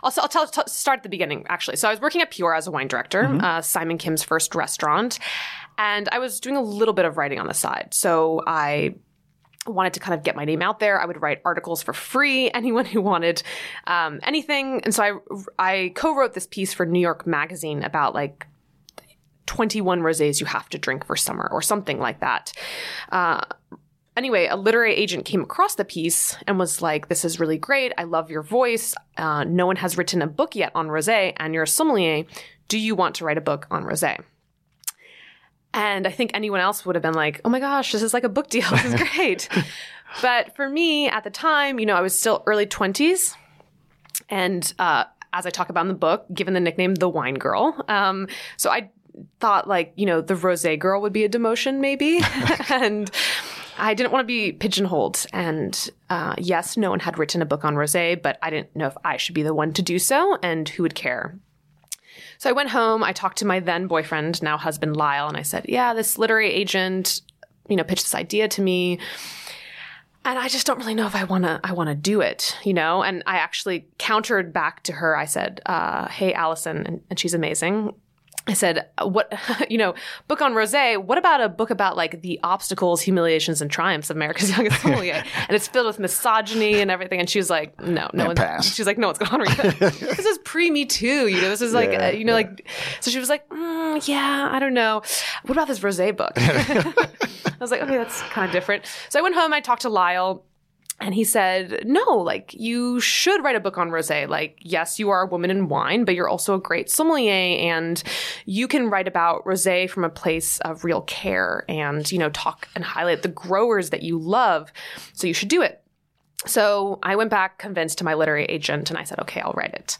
I'll, I'll tell, t- start at the beginning. Actually, so I was working at Piora as a wine director, mm-hmm. uh, Simon Kim's first restaurant, and I was doing a little bit of writing on the side. So I wanted to kind of get my name out there. I would write articles for free. [laughs] Anyone who wanted um, anything, and so I I co-wrote this piece for New York Magazine about like 21 rosés you have to drink for summer or something like that. Uh, anyway, a literary agent came across the piece and was like, "This is really great. I love your voice. Uh, no one has written a book yet on rosé, and you're a sommelier. Do you want to write a book on rosé?" And I think anyone else would have been like, "Oh my gosh, this is like a book deal. [laughs] This is great." [laughs] but for me at the time, you know, I was still early twenties, and uh, as I talk about in the book, given the nickname the Wine Girl, um, so I thought like you know the rosé girl would be a demotion maybe, [laughs] and I didn't want to be pigeonholed. And uh, yes, no one had written a book on rosé, but I didn't know if I should be the one to do so and who would care. So I went home. I talked to my then boyfriend, now husband Lyle, and I said, "Yeah, this literary agent, you know, pitched this idea to me." And I just don't really know if I want to. I want to do it, you know. And I actually countered back to her. I said, uh, "Hey, Allison," and, and she's amazing. I said, what, [laughs] you know, book on rosé. What about a book about like the obstacles, humiliations, and triumphs of America's [laughs] youngest [laughs] sommelier? and it's filled with misogyny and everything. And she was like, no, no one. She's like, no one's going to read it. this is pre Me Too. You know, this is like, yeah, uh, you know, yeah. like. So she was like, mm, yeah, I don't know. What about this rosé book? I was like, okay, that's kind of different. So I went home. I talked to Lyle and he said, no, like you should write a book on rosé. Like, yes, you are a woman in wine, but you're also a great sommelier and you can write about rosé from a place of real care and, you know, talk and highlight the growers that you love. So you should do it. So I went back convinced to my literary agent and I said, okay, I'll write it.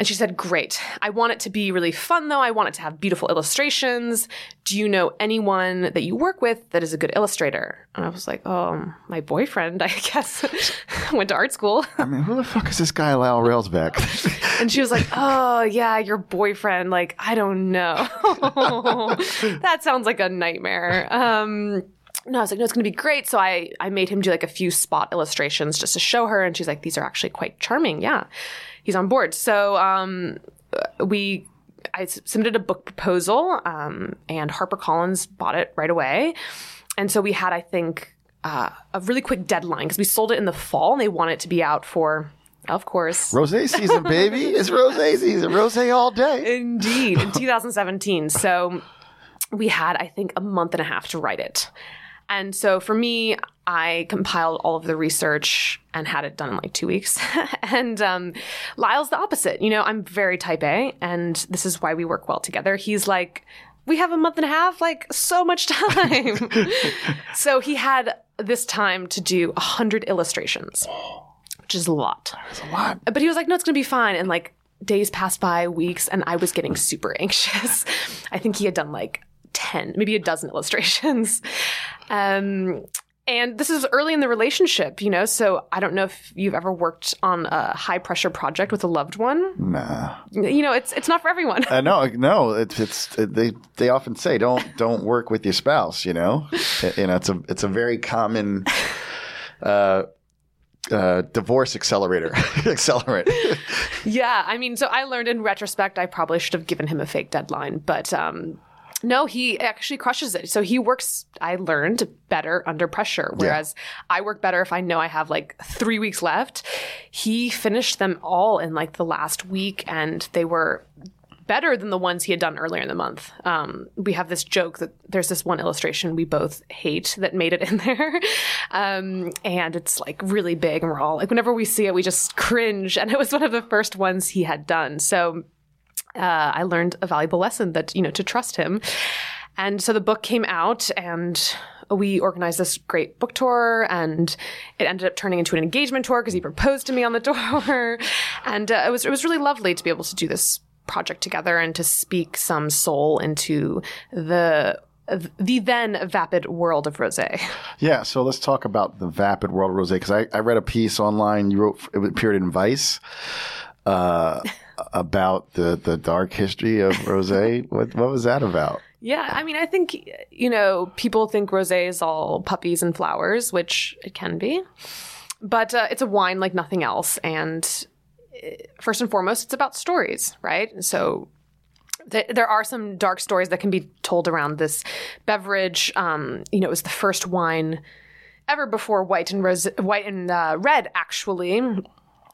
And she said, Great. I want it to be really fun, though. I want it to have beautiful illustrations. Do you know anyone that you work with that is a good illustrator? And I was like, Oh, my boyfriend, [laughs] I guess, [laughs] went to art school. I mean, who the fuck is this guy, Lyle Railsback? [laughs] and she was like, Oh, yeah, your boyfriend. Like, I don't know. that sounds like a nightmare. Um, no, I was like, no, it's going to be great. So I, I made him do like a few spot illustrations just to show her. And she's like, these are actually quite charming. Yeah he's on board. So um, we I submitted a book proposal, um, and HarperCollins bought it right away. And so we had, I think, uh, a really quick deadline because we sold it in the fall, and they want it to be out for of course. Rose season, baby. It's [laughs] rose season. Rose all day. Indeed. In [laughs] 2017. So we had, I think, a month and a half to write it. And so for me, I compiled all of the research and had it done in like two weeks. [laughs] and um, Lyle's the opposite. You know, I'm very type A, and this is why we work well together. He's like, we have a month and a half, like so much [laughs] time. [laughs] so he had this time to do a hundred illustrations, which is a lot. That's a lot. But he was like, no, it's going to be fine. And like days passed by, weeks, and I was getting super anxious. I think he had done like 10, maybe a dozen illustrations. Um, and this is early in the relationship, you know, so I don't know if you've ever worked on a high pressure project with a loved one. Nah. You know, it's it's not for everyone. Uh, no, no, it's it's it, they they often say don't don't work with your spouse, you know. you know, it's a it's a very common uh uh, divorce accelerator [laughs] accelerant. yeah, I mean, so I learned in retrospect I probably should have given him a fake deadline, but um, no, he actually crushes it. So he works, I learned, better under pressure. Whereas yeah. I work better if I know I have like three weeks left. He finished them all in like the last week and they were better than the ones he had done earlier in the month. Um, we have this joke that there's this one illustration we both hate that made it in [laughs] there. Um, and it's like really big and we're all like, whenever we see it, we just cringe. And it was one of the first ones he had done. So, uh, I learned a valuable lesson that, you know, to trust him. And so the book came out and we organized this great book tour and it ended up turning into an engagement tour because he proposed to me on the [laughs] tour. and uh, it was, it was really lovely to be able to do this project together and to speak some soul into the the then vapid world of rosé. Yeah, so let's talk about the vapid world of rosé because I, I read a piece online you wrote it appeared in Vice. Uh, about the the dark history of [laughs] rosé. what what was that about? Yeah, I mean, I think you know people think rosé is all puppies and flowers, which it can be, but uh, it's a wine like nothing else. And uh, first and foremost, it's about stories, right? So th- there are some dark stories that can be told around this beverage. Um, you know, it was the first wine ever before white and rose, white and uh, red, actually.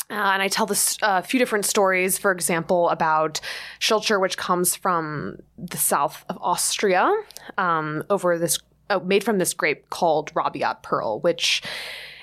Uh, and I tell this a uh, few different stories, for example, about Schilcher, which comes from the south of Austria, um, over this oh, made from this grape called Rabiat Pearl, which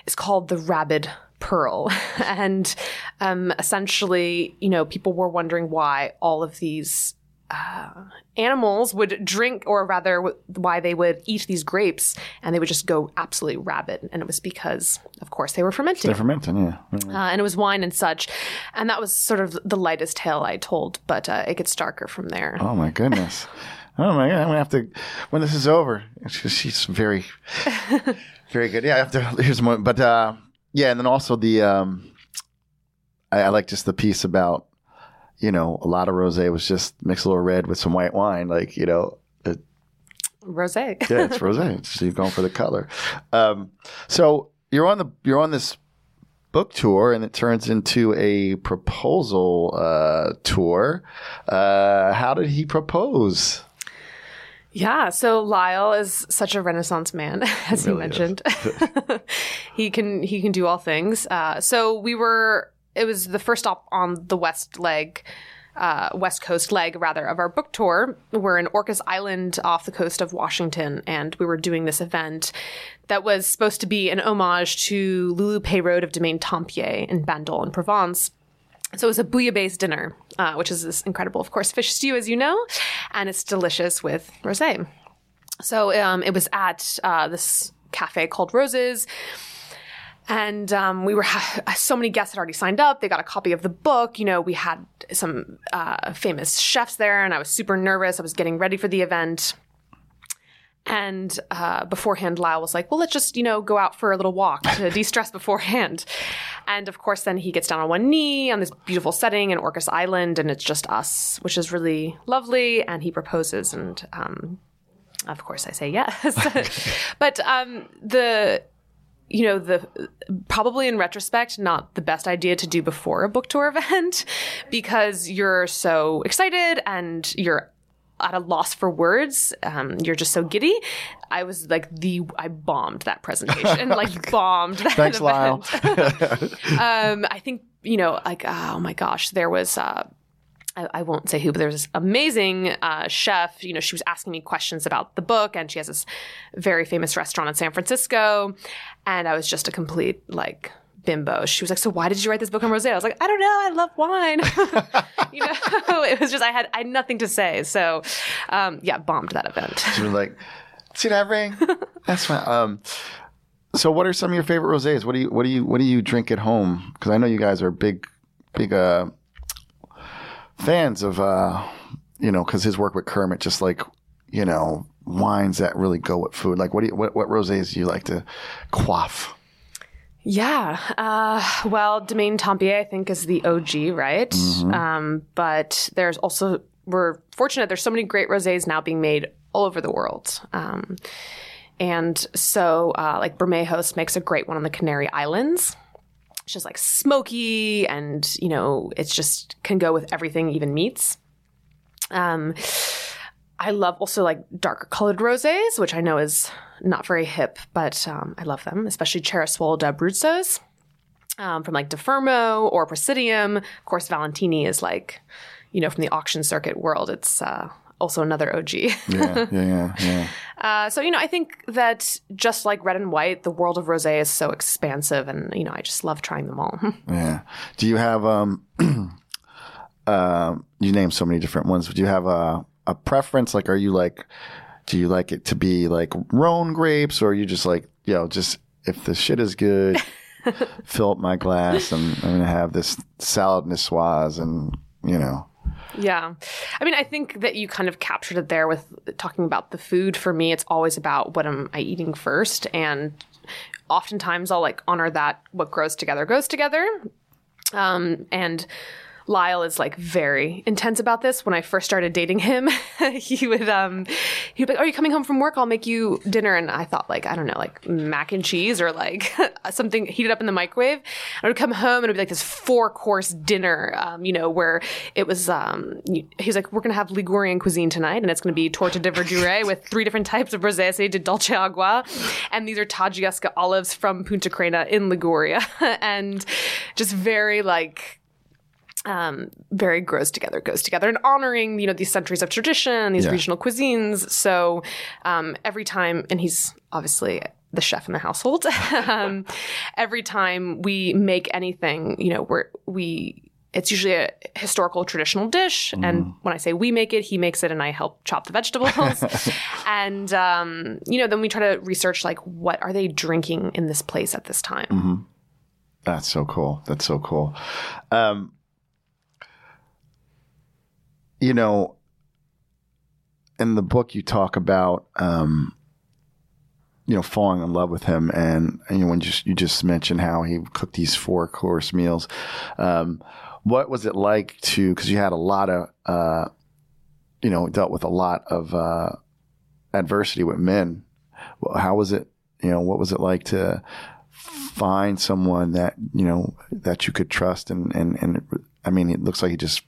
is called the rabid pearl. [laughs] and um, essentially, you know, people were wondering why all of these uh, animals would drink, or rather, w- why they would eat these grapes, and they would just go absolutely rabid. And it was because, of course, they were fermenting. They're fermenting, yeah. Uh, and it was wine and such. And that was sort of the lightest tale I told, but uh, it gets darker from there. Oh my goodness. [laughs] Oh my god! I'm gonna have to when this is over. She's, very, [laughs] very good. Yeah, I have to. Here's more, but uh, yeah, and then also the um, I, I like just the piece about you know a lot of rosé was just mix a little red with some white wine, like you know. It, Rose. [laughs] yeah, it's rosé. So you're going for the color. Um, so you're on the you're on this book tour, and it turns into a proposal uh, tour. Uh, how did he propose? Yeah, so Lyle is such a renaissance man, [laughs] as you really is. mentioned. [laughs] he can he can do all things. Uh, so we were. It was the first stop on the west leg, uh, west coast leg rather of our book tour. We're in Orcas Island off the coast of Washington, and we were doing this event that was supposed to be an homage to Lulu Peyraud of Domaine Tempier in Bandol in Provence. So it was a bouillabaisse dinner, uh, which is this incredible, of course, fish stew, as you know, and it's delicious with rosé. So um, it was at uh, this cafe called Roses. And um, we were ha- [sighs] so many guests had already signed up. They got a copy of the book. You know, we had some uh, famous chefs there, and I was super nervous. I was getting ready for the event. And uh, beforehand, Lyle was like, well, let's just, you know, go out for a little walk to [laughs] de stress beforehand. And of course, then he gets down on one knee on this beautiful setting in Orcas Island, and it's just us, which is really lovely. And he proposes, and um, of course, I say yes. [laughs] but um, the you know the probably in retrospect not the best idea to do before a book tour [laughs] event because you're so excited and you're at a loss for words. Um, you're just so giddy. I was like the i bombed that presentation [laughs] like bombed that Thanks, event. [laughs] Um, i think you know like oh my gosh there was uh, I, I won't say who, but there's this amazing uh, chef. You know, she was asking me questions about the book, and she has this very famous restaurant in San Francisco. And I was just a complete like bimbo. She was like, "So why did you write this book on rosé?" I was like, "I don't know. I love wine." [laughs] you know, [laughs] it was just I had I had nothing to say. So, um, yeah, bombed that event. Like, see that ring? [laughs] That's fine. Um, so what are some of your favorite rosés? What do you what do you what do you drink at home? Because I know you guys are big big uh, fans of uh, you know because his work with Kermit, just like you know wines that really go with food. Like what do you what what rosés do you like to quaff? Yeah. Uh, well, Domaine Tempier, I think, is the OG, right? Um, but there's also, we're fortunate, there's so many great rosés now being made all over the world. Um, and so, uh, like, Bermejos makes a great one on the Canary Islands. It's just like smoky and, you know, it's just can go with everything, even meats. Um, I love also like darker colored rosés, which I know is not very hip, but um, I love them, especially Cerasuolo d'Abruzzo's um, from like De Fermo or Praesidium. Of course, Valentini is like, you know, from the auction circuit world. It's uh, also another OG. Yeah, yeah, yeah, yeah. [laughs] uh, so, you know, I think that just like red and white, the world of rosé is so expansive, and you know, I just love trying them all. [laughs] Yeah. Do you have um [clears throat] um you name so many different ones, do you have a a preference? Like are you like do you like it to be like Rhone grapes or are you just like, you know, just if the shit is good, [laughs] fill up my glass and I'm gonna have this salad niçoise and you know. Yeah. I mean, I think that you kind of captured it there with talking about the food. For me, it's always about what am I eating first. And oftentimes I'll like honor that what grows together goes together. Um, and Lyle is like very intense about this. When I first started dating him, [laughs] he would um he'd be like, Are you coming home from work? I'll make you dinner. And I thought like, I don't know, like mac and cheese or like [laughs] something heated up in the microwave. I would come home and it'd be like this four course dinner, um, you know, where it was um he's like, We're gonna have Ligurian cuisine tonight and it's gonna be torta de verdure with three different types of Rossese di Dolceacqua. And these are Taggiasca olives from Punta Crena in Liguria. [laughs] and just very like um, very grows together, goes together, and honoring you know these centuries of tradition, these Yeah. regional cuisines. So um, every time, and he's obviously the chef in the household. [laughs] um, every time we make anything, you know, we're we. It's usually a historical traditional dish, and when I say we make it, he makes it, and I help chop the vegetables. [laughs] and um, you know, then we try to research like what are they drinking in this place at this time. That's so cool. That's so cool. Um, you know, in the book, you talk about, um, you know, falling in love with him, and, you know, when just you just mentioned how he cooked these four course meals. Um, what was it like to? Because you had a lot of, uh, you know, dealt with a lot of uh, adversity with men. How was it? You know, what was it like to find someone that you know that you could trust and and and I mean it looks like he just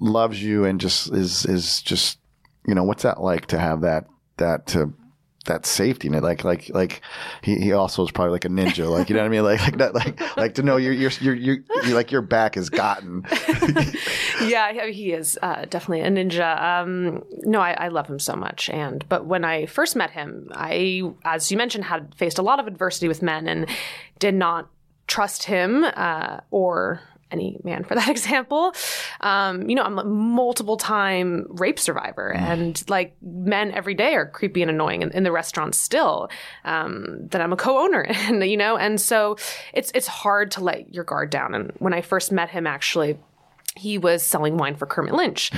loves you and just is is just you know what's that like to have that that to that safety net like like like he, he also is probably like a ninja like you know what I mean like like like like to know you're you're you're, you're, you're like your back is gotten [laughs] yeah, he is uh, definitely a ninja. Um, no, I, I love him so much. And but when I first met him, I, as you mentioned, had faced a lot of adversity with men and did not trust him uh, or any man for that [laughs] example. Um, you know, I'm a multiple time rape survivor, and like men every day are creepy and annoying in, in the restaurant still. Um, that I'm a co-owner, [laughs] and you know, and so it's it's hard to let your guard down. And when I first met him, actually he was selling wine for Kermit Lynch.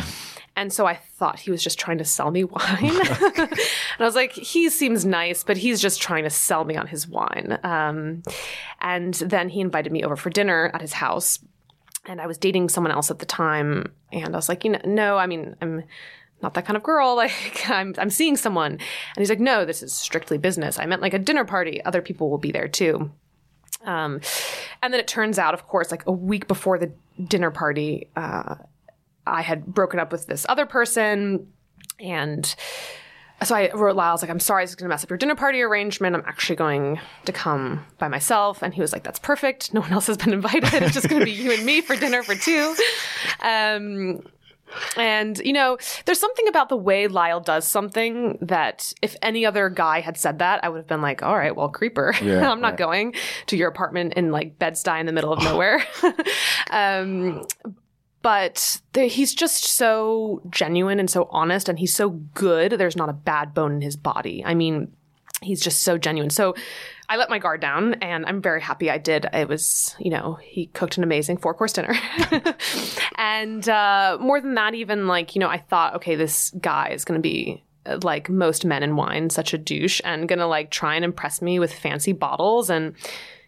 And so I thought he was just trying to sell me [laughs] wine. and I was like, he seems nice, but he's just trying to sell me on his wine. Um, and then he invited me over for dinner at his house. And I was dating someone else at the time. And I was like, you know, no, I mean, I'm not that kind of girl. [laughs] Like, I'm, I'm seeing someone. And he's like, no, this is strictly business. I meant like a dinner party. Other people will be there too. Um, and then it turns out, of course, like a week before the dinner party, uh, I had broken up with this other person. And so I wrote Lyle, I was like, I'm sorry, this is going to mess up your dinner party arrangement. I'm actually going to come by myself. And he was like, that's perfect. No one else has been [laughs] invited. It's just going to be you and me for dinner for two. Um, and, you know, there's something about the way Lyle does something that if any other guy had said that, I would have been like, all right, well, creeper. [laughs] Yeah, I'm not right. going to your apartment in like Bed-Stuy in the middle of nowhere. [laughs] um, but the, he's just so genuine and so honest and he's so good. There's not a bad bone in his body. I mean, he's just so genuine. So I let my guard down and I'm very happy I did. It was, you know, he cooked an amazing four course dinner. [laughs] and uh, more than that, even like, you know, I thought, okay, this guy is going to be like most men in wine, such a douche and going to like try and impress me with fancy bottles. And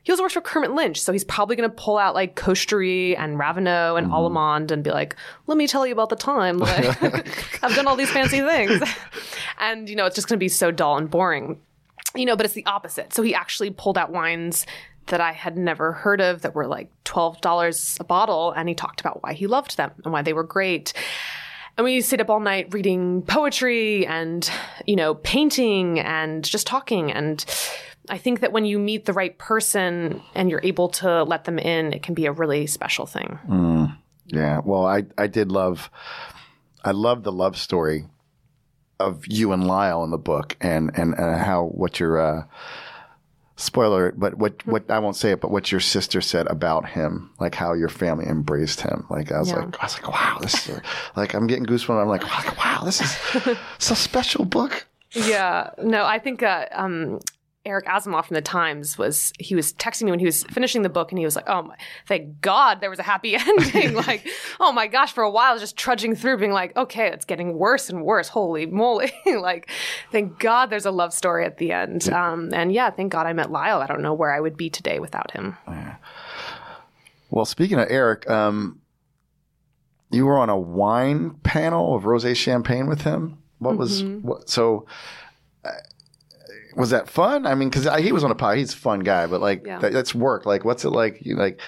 he also works for Kermit Lynch, so he's probably going to pull out like Coche-Dury and Raveneau and mm-hmm. Allemand and be like, "Let me tell you about the time I- [laughs] I've done all these fancy things," [laughs] and you know it's just going to be so dull and boring, you know. But it's the opposite. So he actually pulled out wines that I had never heard of that were like twelve dollars a bottle, and he talked about why he loved them and why they were great. And we stayed up all night reading poetry and, you know, painting and just talking. And I think that when you meet the right person and you're able to let them in, it can be a really special thing. Yeah. Well, I, I did love, I love the love story of you and Lyle in the book and, and, and how, what your, uh, spoiler, but what, what, I won't say it, but what your sister said about him, like how your family embraced him. Like, I was Yeah. like, I was like, wow, this is, like, I'm getting goosebumps. I'm like, wow, this is [laughs] so special book. Yeah. No, I think uh, um, Eric Asimov from the Times was he was texting me when he was finishing the book and he was like, "Oh my, thank God there was a happy [laughs] ending." like, "Oh my gosh, for a while I was just trudging through being like, "Okay, it's getting worse and worse. Holy moly." [laughs] like, thank God there's a love story at the end. Um, and yeah, thank God I met Lyle. I don't know where I would be today without him. Well, speaking of Eric, um, you were on a wine panel of rosé champagne with him. What was what? So, was that fun? I mean, because he was on a pod, he's a fun guy, but like Yeah. that, that's work. Like, what's it like? You like?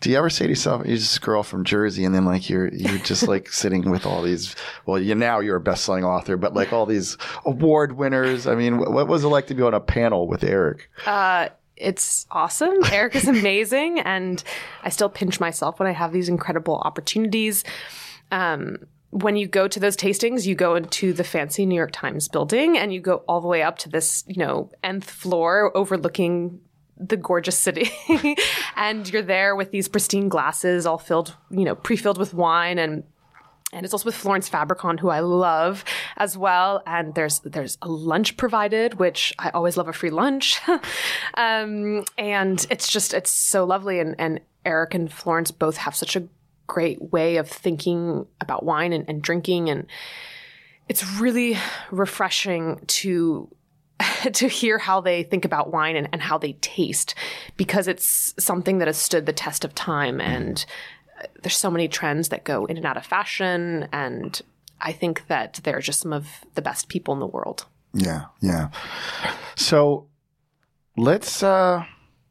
Do you ever say to yourself, "You're just a girl from Jersey," and then like you're you're just like [laughs] sitting with all these? Well, you now you're a best-selling author, but like all these award winners. I mean, what, what was it like to be on a panel with Eric? Uh, it's awesome. [laughs] Eric is amazing, and I still pinch myself when I have these incredible opportunities. Um, when you go to those tastings, you go into the fancy New York Times building and you go all the way up to this, you know, nth floor overlooking the gorgeous city. [laughs] and you're there with these pristine glasses all filled, you know, pre-filled with wine and and it's also with Florence Fabricant, who I love as well. And there's there's a lunch provided, which I always love a free lunch. [laughs] um, and it's just it's so lovely. And and Eric and Florence both have such a great way of thinking about wine and, and drinking, and it's really refreshing to [laughs] to hear how they think about wine and, and how they taste because it's something that has stood the test of time. And there's so many trends that go in and out of fashion. And i think that they're just some of the best people in the world. Yeah, yeah. So let's uh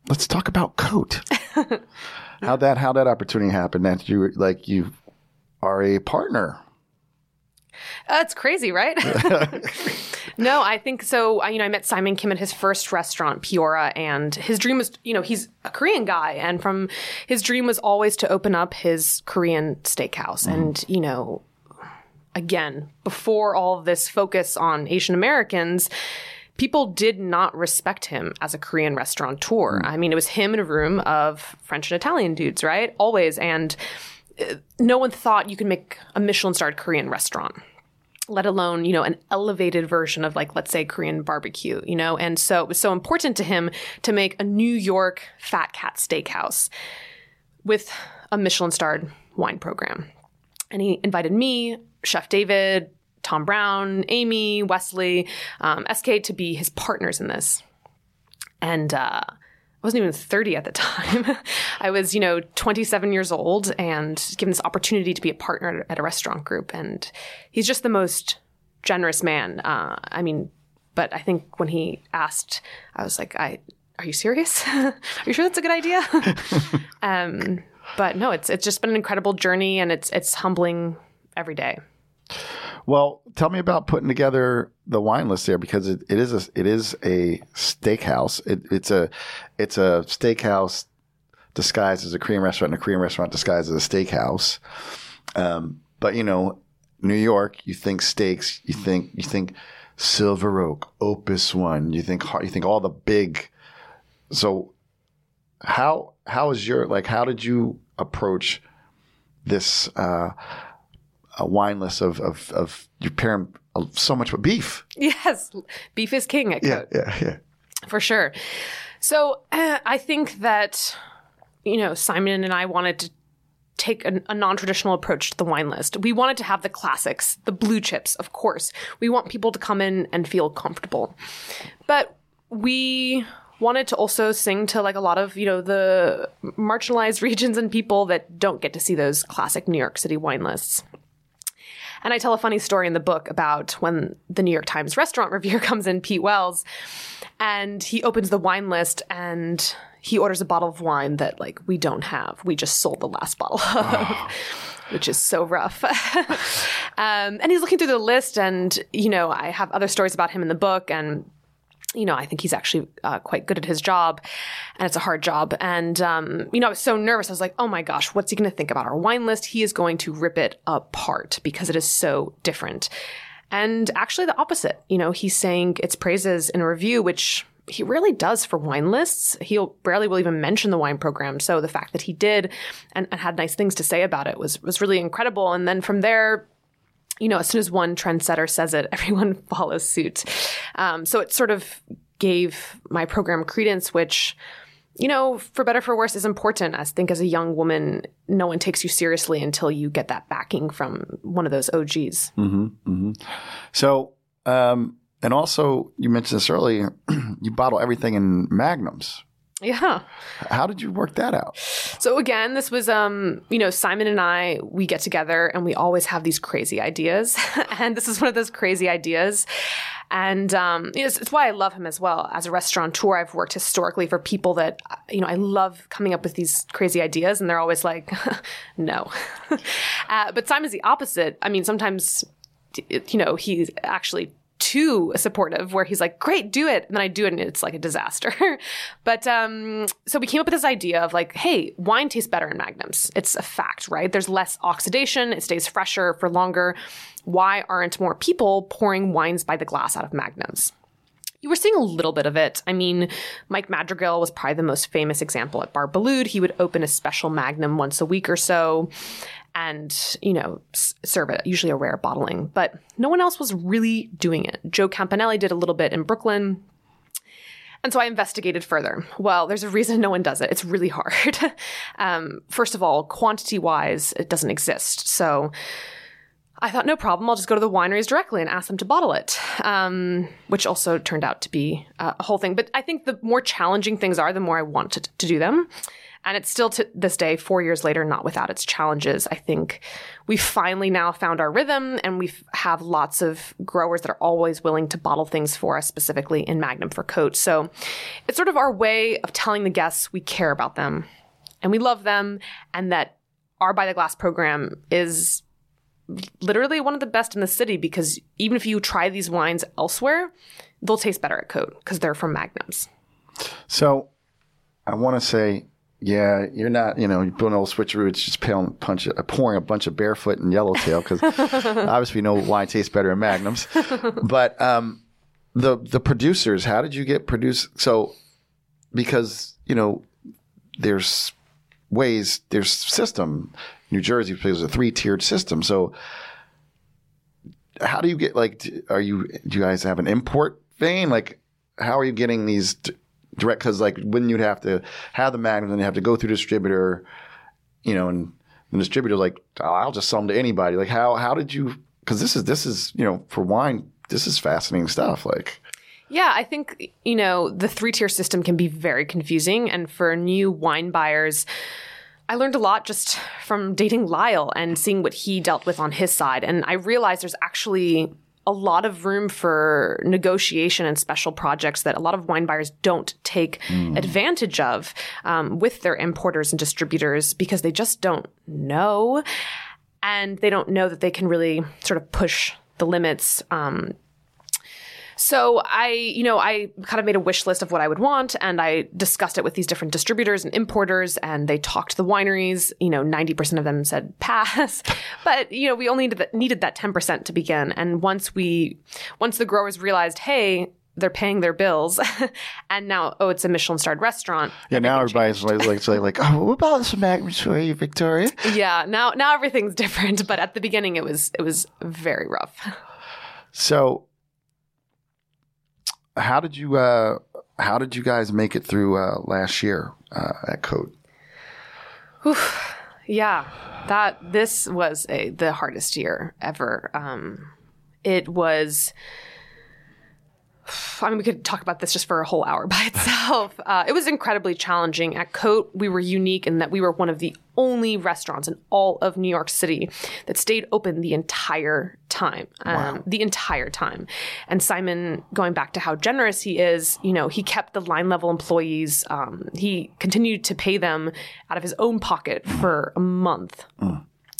let's talk about Cote. [laughs] how that how that opportunity happened that you like you are a partner. That's crazy, right? [laughs] no, I think so. I- You know, I met Simon Kim at his first restaurant, Piora, and his dream was, you know, he's a Korean guy, and from his dream was always to open up his Korean steakhouse. Mm-hmm. And, you know, again, before all this focus on Asian Americans, people did not respect him as a Korean restaurateur. I mean, it was him in a room of French and Italian dudes, right? Always. And uh, no one thought you could make a Michelin starred Korean restaurant let alone you know an elevated version of like let's say korean barbecue you know and so it was so important to him to make a new york fat cat steakhouse with a michelin starred wine program and he invited me chef david tom brown amy wesley um, sk to be his partners in this and uh, I wasn't even 30 at the time. [laughs] I was, you know, 27 years old and given this opportunity to be a partner at a restaurant group. And he's just the most generous man. Uh, I mean, but I think when he asked, I was like, I, are you serious? [laughs] are you sure that's a good idea? [laughs] um, but no, it's, it's just been an incredible journey and it's, it's humbling every day. Well, tell me about putting together the wine list there because it, it is a it is a steakhouse. It, it's a it's a steakhouse disguised as a Korean restaurant, and a Korean restaurant disguised as a steakhouse. Um, but you know, New York, you think steaks, you think you think Silver Oak, Opus One, you think you think all the big. So, how how is your like? How did you approach this? Uh, a wine list of of of you pair 'em so much with beef. [laughs] Yes, beef is king at Cote. Yeah, yeah, yeah. for sure. So uh, I think that you know Simon and I wanted to take a, a non-traditional approach to the wine list. We wanted to have the classics, the blue chips, of course. We want people to come in and feel comfortable, but we wanted to also sing to like a lot of you know the marginalized [laughs] regions and people that don't get to see those classic New York City wine lists. And I tell a funny story in the book about when the New York Times restaurant [laughs] reviewer comes in, Pete Wells, and he opens the wine list and he orders a bottle of wine that like we don't have. We just sold the last bottle of. [laughs] Which is so rough. [laughs] um, and he's looking through the list, and, you know, I have other stories about him in the book, and you know, I think he's actually uh, quite good at his job, and it's a hard job. And um, you know, I was so nervous. I was like, "Oh my gosh, what's he going to think about our wine list? He is going to rip it apart because it is so different." And actually, the opposite. You know, he's saying its praises in a review, which he rarely does for wine lists. He'll barely will even mention the wine program. So the fact that he did and, and had nice things to say about it was was really incredible. And then from there, you know, as soon as one trendsetter says it, [laughs] everyone follows suit. Um, so it sort of gave my program credence, which, you know, for better for worse, is important. I think as a young woman, no one takes you seriously until you get that backing from one of those OGs. So, um, and also you mentioned this earlier. [clears throat] you bottle everything in magnums. Yeah. How did you work that out? So again, this was um, you know, Simon and I, we get together and we always have these crazy ideas. [laughs] and this is one of those crazy ideas. And um, you know, it's, it's why I love him as well. As a restaurateur, I've worked historically for people that you know I love coming up with these crazy ideas, and they're always like, [laughs] "No." [laughs] uh, but Simon's the opposite. I mean, sometimes you know he's actually too supportive where he's like, great, do it. And then I do it and it's like a disaster. [laughs] but um, so we came up with this idea of like, hey, wine tastes better in magnums. It's a fact, right? There's less oxidation, it stays fresher for longer. Why aren't more people pouring wines by the glass out of magnums? You were seeing a little bit of it. I mean, Mike Madrigale was probably the most famous example at Bar Boulud. He would open a special magnum once a week or so and, you know, serve it, usually a rare bottling. But no one else was really doing it. Joe Campanale did a little bit in Brooklyn. And so I investigated further. Well, there's a reason no one does it. It's really hard. [laughs] um, first of all, quantity wise, it doesn't exist. So I thought, no problem. I'll just go to the wineries directly and ask them to bottle it, um, which also turned out to be uh, a whole thing. But I think the more challenging things are, the more I wanted to do them. And it's still to this day, four years later, not without its challenges. I think we finally now found our rhythm and we have lots of growers that are always willing to bottle things for us, specifically in Magnum for Cote. So it's sort of our way of telling the guests we care about them and we love them and that our By the Glass program is literally one of the best in the city because even if you try these wines elsewhere, they'll taste better at Cote because they're from Magnums. So I want to say, yeah, you're not, you know, you're doing a little switcheroo. It's just pale punch, uh, pouring a bunch of barefoot and yellowtail because [laughs] obviously we know wine tastes better in magnums. but um, the the producers, how did you get produced? So because you know, there's ways, there's system. New Jersey plays a three tiered system. So how do you get like? Are you do you guys have an import vein? Like, how are you getting these direct? Because like, when you'd have to have the magnums and you have to go through distributor, you know, and the distributor's like, oh, I'll just sell them to anybody. Like, how how did you? Because this is this is you know for wine, this is fascinating stuff. Like, Yeah, I think, you know, the three tier system can be very confusing. And for new wine buyers, I learned a lot just from dating Lyle and seeing what he dealt with on his side. And I realized there's actually a lot of room for negotiation and special projects that a lot of wine buyers don't take advantage of um, with their importers and distributors because they just don't know. And they don't know that they can really sort of push the limits um, so I, you know, I kind of made a wish list of what I would want and I discussed it with these different distributors and importers and they talked to the wineries. You know, 90% of them said [laughs] pass. but, you know, we only needed that, 10% to begin. And once we, once the growers realized, hey, they're paying their bills [laughs] and now, oh, it's a Michelin starred restaurant. yeah, now everybody's like like, like, oh, what about some magnums Victoria? Yeah. Now, now everything's [laughs] different. But at the beginning, it was, it was very rough. So, how did you uh, how did you guys make it through uh, last year uh, at Cote? Yeah, that this was a the hardest year ever. Um, it was. [sighs] I mean, we could talk about this just for a whole hour by [laughs] itself. Uh, it was incredibly challenging. At Cote, we were unique in that we were one of the only restaurants in all of New York City that stayed open the entire time. Um, The entire time. And Simon, going back to how generous he is, you know, he kept the line level employees. Um, he continued to pay them out of his own pocket for a month.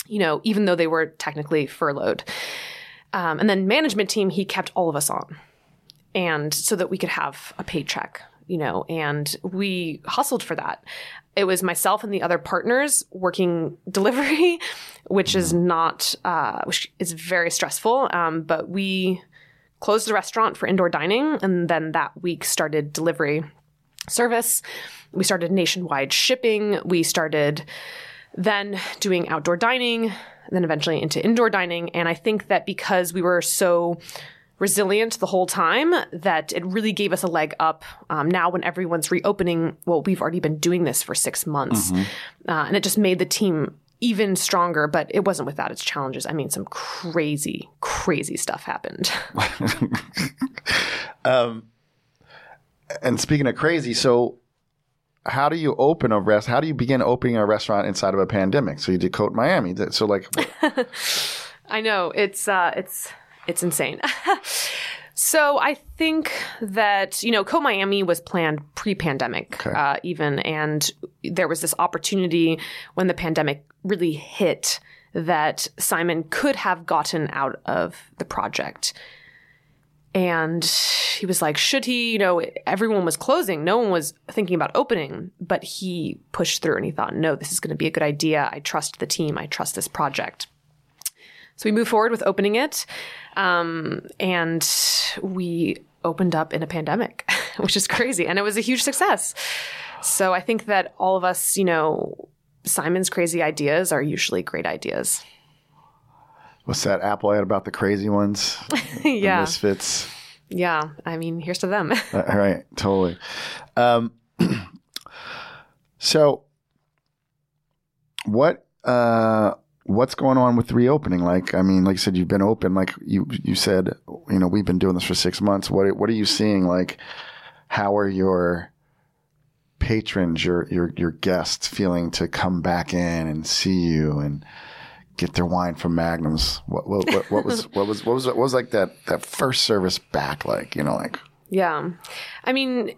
You know, even though they were technically furloughed. Um, and then management team, he kept all of us on and so that we could have a paycheck you know and we hustled for that. It was myself and the other partners working [laughs] delivery which is not uh, which is very stressful. Um, but we closed the restaurant for indoor dining and then that week started delivery service. We started nationwide shipping. We started then doing outdoor dining then eventually into indoor dining. And i think that because we were so resilient the whole time that it really gave us a leg up. Um, now, when everyone's reopening, well, we've already been doing this for six months, uh, and it just made the team even stronger. But it wasn't without its challenges. I mean, some crazy, crazy stuff happened. [laughs] um, And speaking of crazy, so how do you open a rest? How do you begin opening a restaurant inside of a pandemic? So you did Cote Miami. So like, [laughs] I know it's uh, it's it's insane. [laughs] so I think that you know, Cote Miami was planned pre-pandemic, uh, even, and there was this opportunity when the pandemic really hit that Simon could have gotten out of the project And he was like, should he? You know, everyone was closing. No one was thinking about opening, but he pushed through and he thought, no, this is going to be a good idea. I trust the team. I trust this project. So we moved forward with opening it. Um, and we opened up in a pandemic, [laughs] which is crazy. And it was a huge success. So I think that all of us, you know, Simon's crazy ideas are usually great ideas. What's that Apple ad about the crazy ones? [laughs] yeah. The misfits. Yeah. I mean, here's to them. [laughs] All right. Totally. Um, [clears throat] so what, uh, what's going on with reopening? Like, I mean, like you said, you've been open, like you, you said, you know, we've been doing this for six months. What, what are you seeing? Like, how are your patrons, your, your, your guests feeling to come back in and see you and, get their wine from Magnums. What what, what, what was [laughs] what was what was what was like that that first service back like? You know, like yeah, I mean,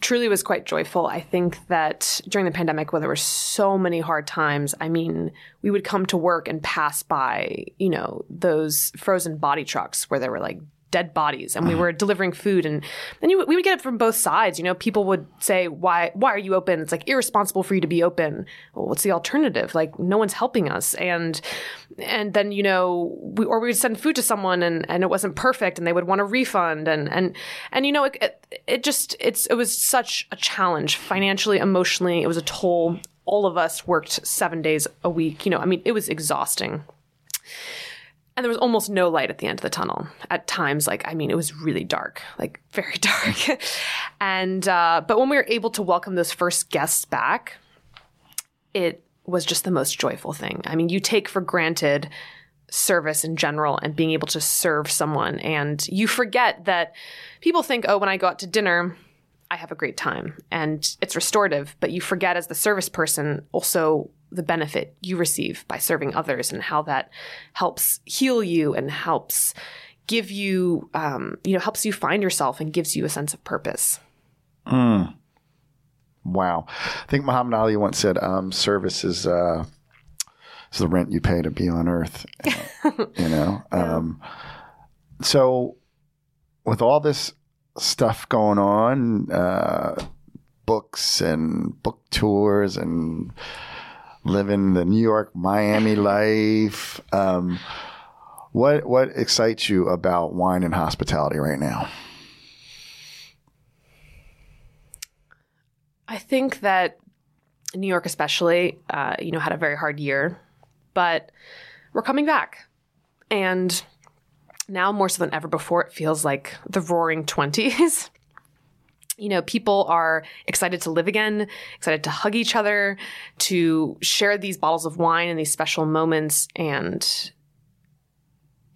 truly was quite joyful. I think that during the pandemic, when there were so many hard times, I mean, we would come to work and pass by, you know, those frozen body trucks where there were like dead bodies and we uh-huh. were delivering food and then you, we would get it from both sides you know people would say why why are you open? It's like irresponsible for you to be open. Well, what's the alternative? Like no one's helping us and and then you know we, or we would send food to someone and and it wasn't perfect and they would want a refund and and and you know it, it, it just it's it was such a challenge financially emotionally. It was a toll. All of us worked 7 days a week you know i mean it was exhausting and there was almost no light at the end of the tunnel. At times like i mean it was really dark like very [laughs] dark. And uh, but when we were able to welcome those first guests back it was just the most joyful thing. I mean you take for granted service in general and being able to serve someone and you forget that people think oh when i go out to dinner i have a great time and it's restorative but you forget as the service person also the benefit you receive by serving others and how that helps heal you and helps give you, um, you know, helps you find yourself and gives you a sense of purpose. Mm. Wow. I think Muhammad Ali once said, um, service is, uh, is the rent you pay to be on earth, [laughs] you know? um, so with all this stuff going on, uh, books and book tours and, living the New York, Miami life. Um, what what excites you about wine and hospitality right now? I think that New York, especially, uh, you know, had a very hard year, but we're coming back, and now more so than ever before, it feels like the Roaring Twenties [laughs] you know, people are excited to live again, excited to hug each other, to share these bottles of wine in these special moments. And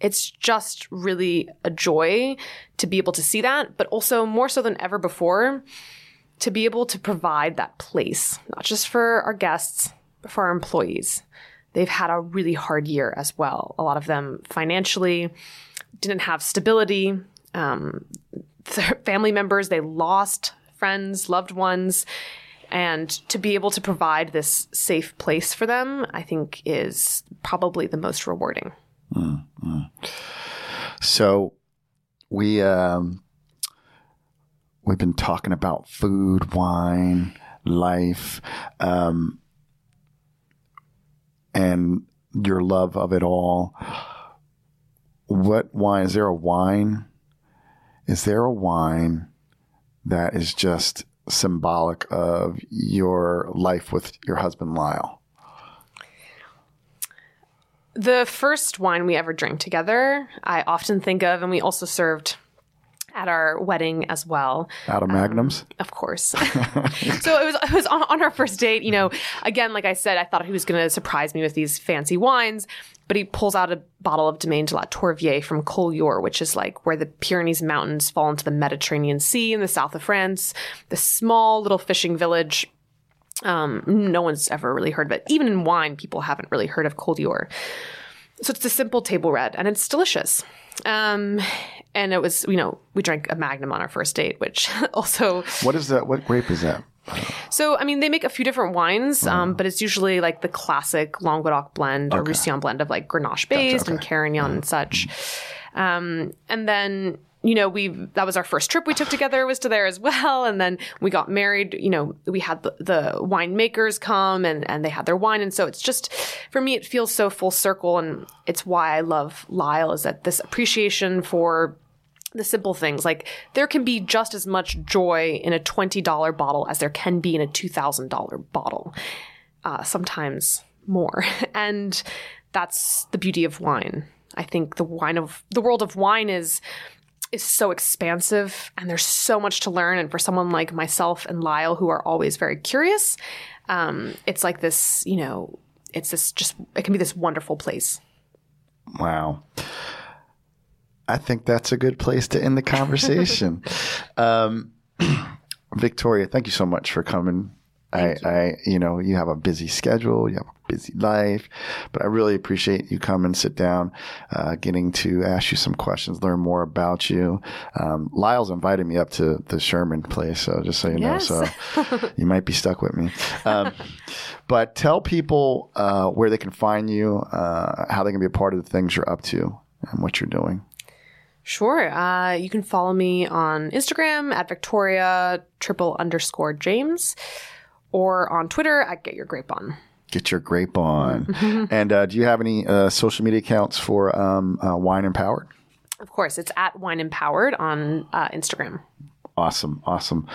it's just really a joy to be able to see that, but also more so than ever before, to be able to provide that place, not just for our guests, but for our employees. They've had a really hard year as well. A lot of them financially didn't have stability. Um, family members, they lost friends, loved ones. And to be able to provide this safe place for them, I think is probably the most rewarding. Mm-hmm. So we, um, we've been talking about food, wine, life, um, and your love of it all. What wine? Is there a wine is there a wine that is just symbolic of your life with your husband Lyle? The first wine we ever drank together, I often think of, and we also served at our wedding as well. Out of magnums, um, of course. [laughs] so it was it was on, on, our first date. You know, again, like I said, I thought he was going to surprise me with these fancy wines, but he pulls out a bottle of Domaine de la Tour Vieille from Collioure, which is like where the Pyrenees Mountains fall into the Mediterranean Sea in the south of France. The small little fishing village. Um, no one's ever really heard of it. Even in wine, people haven't really heard of Collioure. So it's a simple table red, and it's delicious. Um, and it was, you know, we drank a Magnum on our first date, which [laughs] also. What is that? What grape is that? So, I mean, they make a few different wines, um, mm. but it's usually like the classic Languedoc blend or okay. Roussillon blend of like Grenache based gotcha, okay. and Carignan mm. and such. Um, and then you know, we that was our first trip we took together was to there as well. And then we got married. You know, we had the, the winemakers come and and they had their wine. And so it's just for me, it feels so full circle, and it's why I love Lyle is that this appreciation for the simple things like there can be just as much joy in a $20 bottle as there can be in a $2000 bottle uh, sometimes more [laughs] and that's the beauty of wine i think the wine of the world of wine is is so expansive and there's so much to learn. And for someone like myself and Lyle, who are always very curious, um, it's like this, you know, it's this just, it can be this wonderful place. Wow. I think that's a good place to end the conversation. [laughs] um, [clears throat] Victoria, thank you so much for coming I, you. I, you know, you have a busy schedule, you have a busy life, but I really appreciate you come and sit down, uh, getting to ask you some questions, learn more about you. Um, Lyle's invited me up to the Sherman place, so just so you yes. know, so [laughs] you might be stuck with me. Um, [laughs] but tell people uh, where they can find you, uh, how they can be a part of the things you're up to, and what you're doing. Sure. Uh, you can follow me on Instagram at Victoria triple underscore James or on Twitter at Get Your Grape On. Get Your Grape On. [laughs] Mm-hmm. And uh, do you have any uh, social media accounts for um, uh, Wine Empowered? Of course, it's at Wine Empowered on uh, Instagram. Awesome, awesome.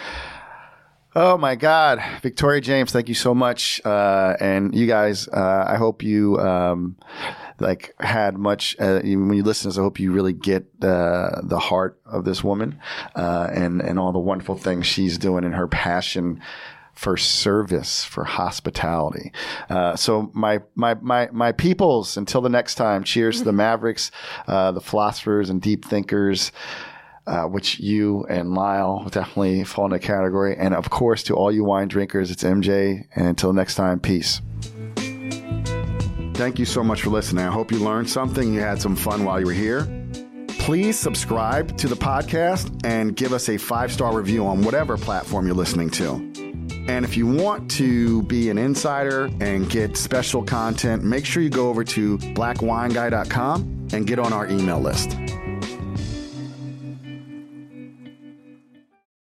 Oh my God, Victoria James, thank you so much, uh, and you guys. Uh, I hope you um, like had much uh, when you listen. I hope you really get uh, the heart of this woman uh, and and all the wonderful things she's doing and her passion for service, for hospitality. Uh, so my, my, my, my peoples, until the next time, cheers to the [laughs] Mavericks, uh, the philosophers and deep thinkers. Uh, which you and Lyle definitely fall in the category. And of course, to all you wine drinkers, it's MJ. And until next time, peace. Thank you so much for listening. I hope you learned something. You had some fun while you were here. Please subscribe to the podcast and give us a five star review on whatever platform you're listening to. And if you want to be an insider and get special content, make sure you go over to blackwineguy.com and get on our email list.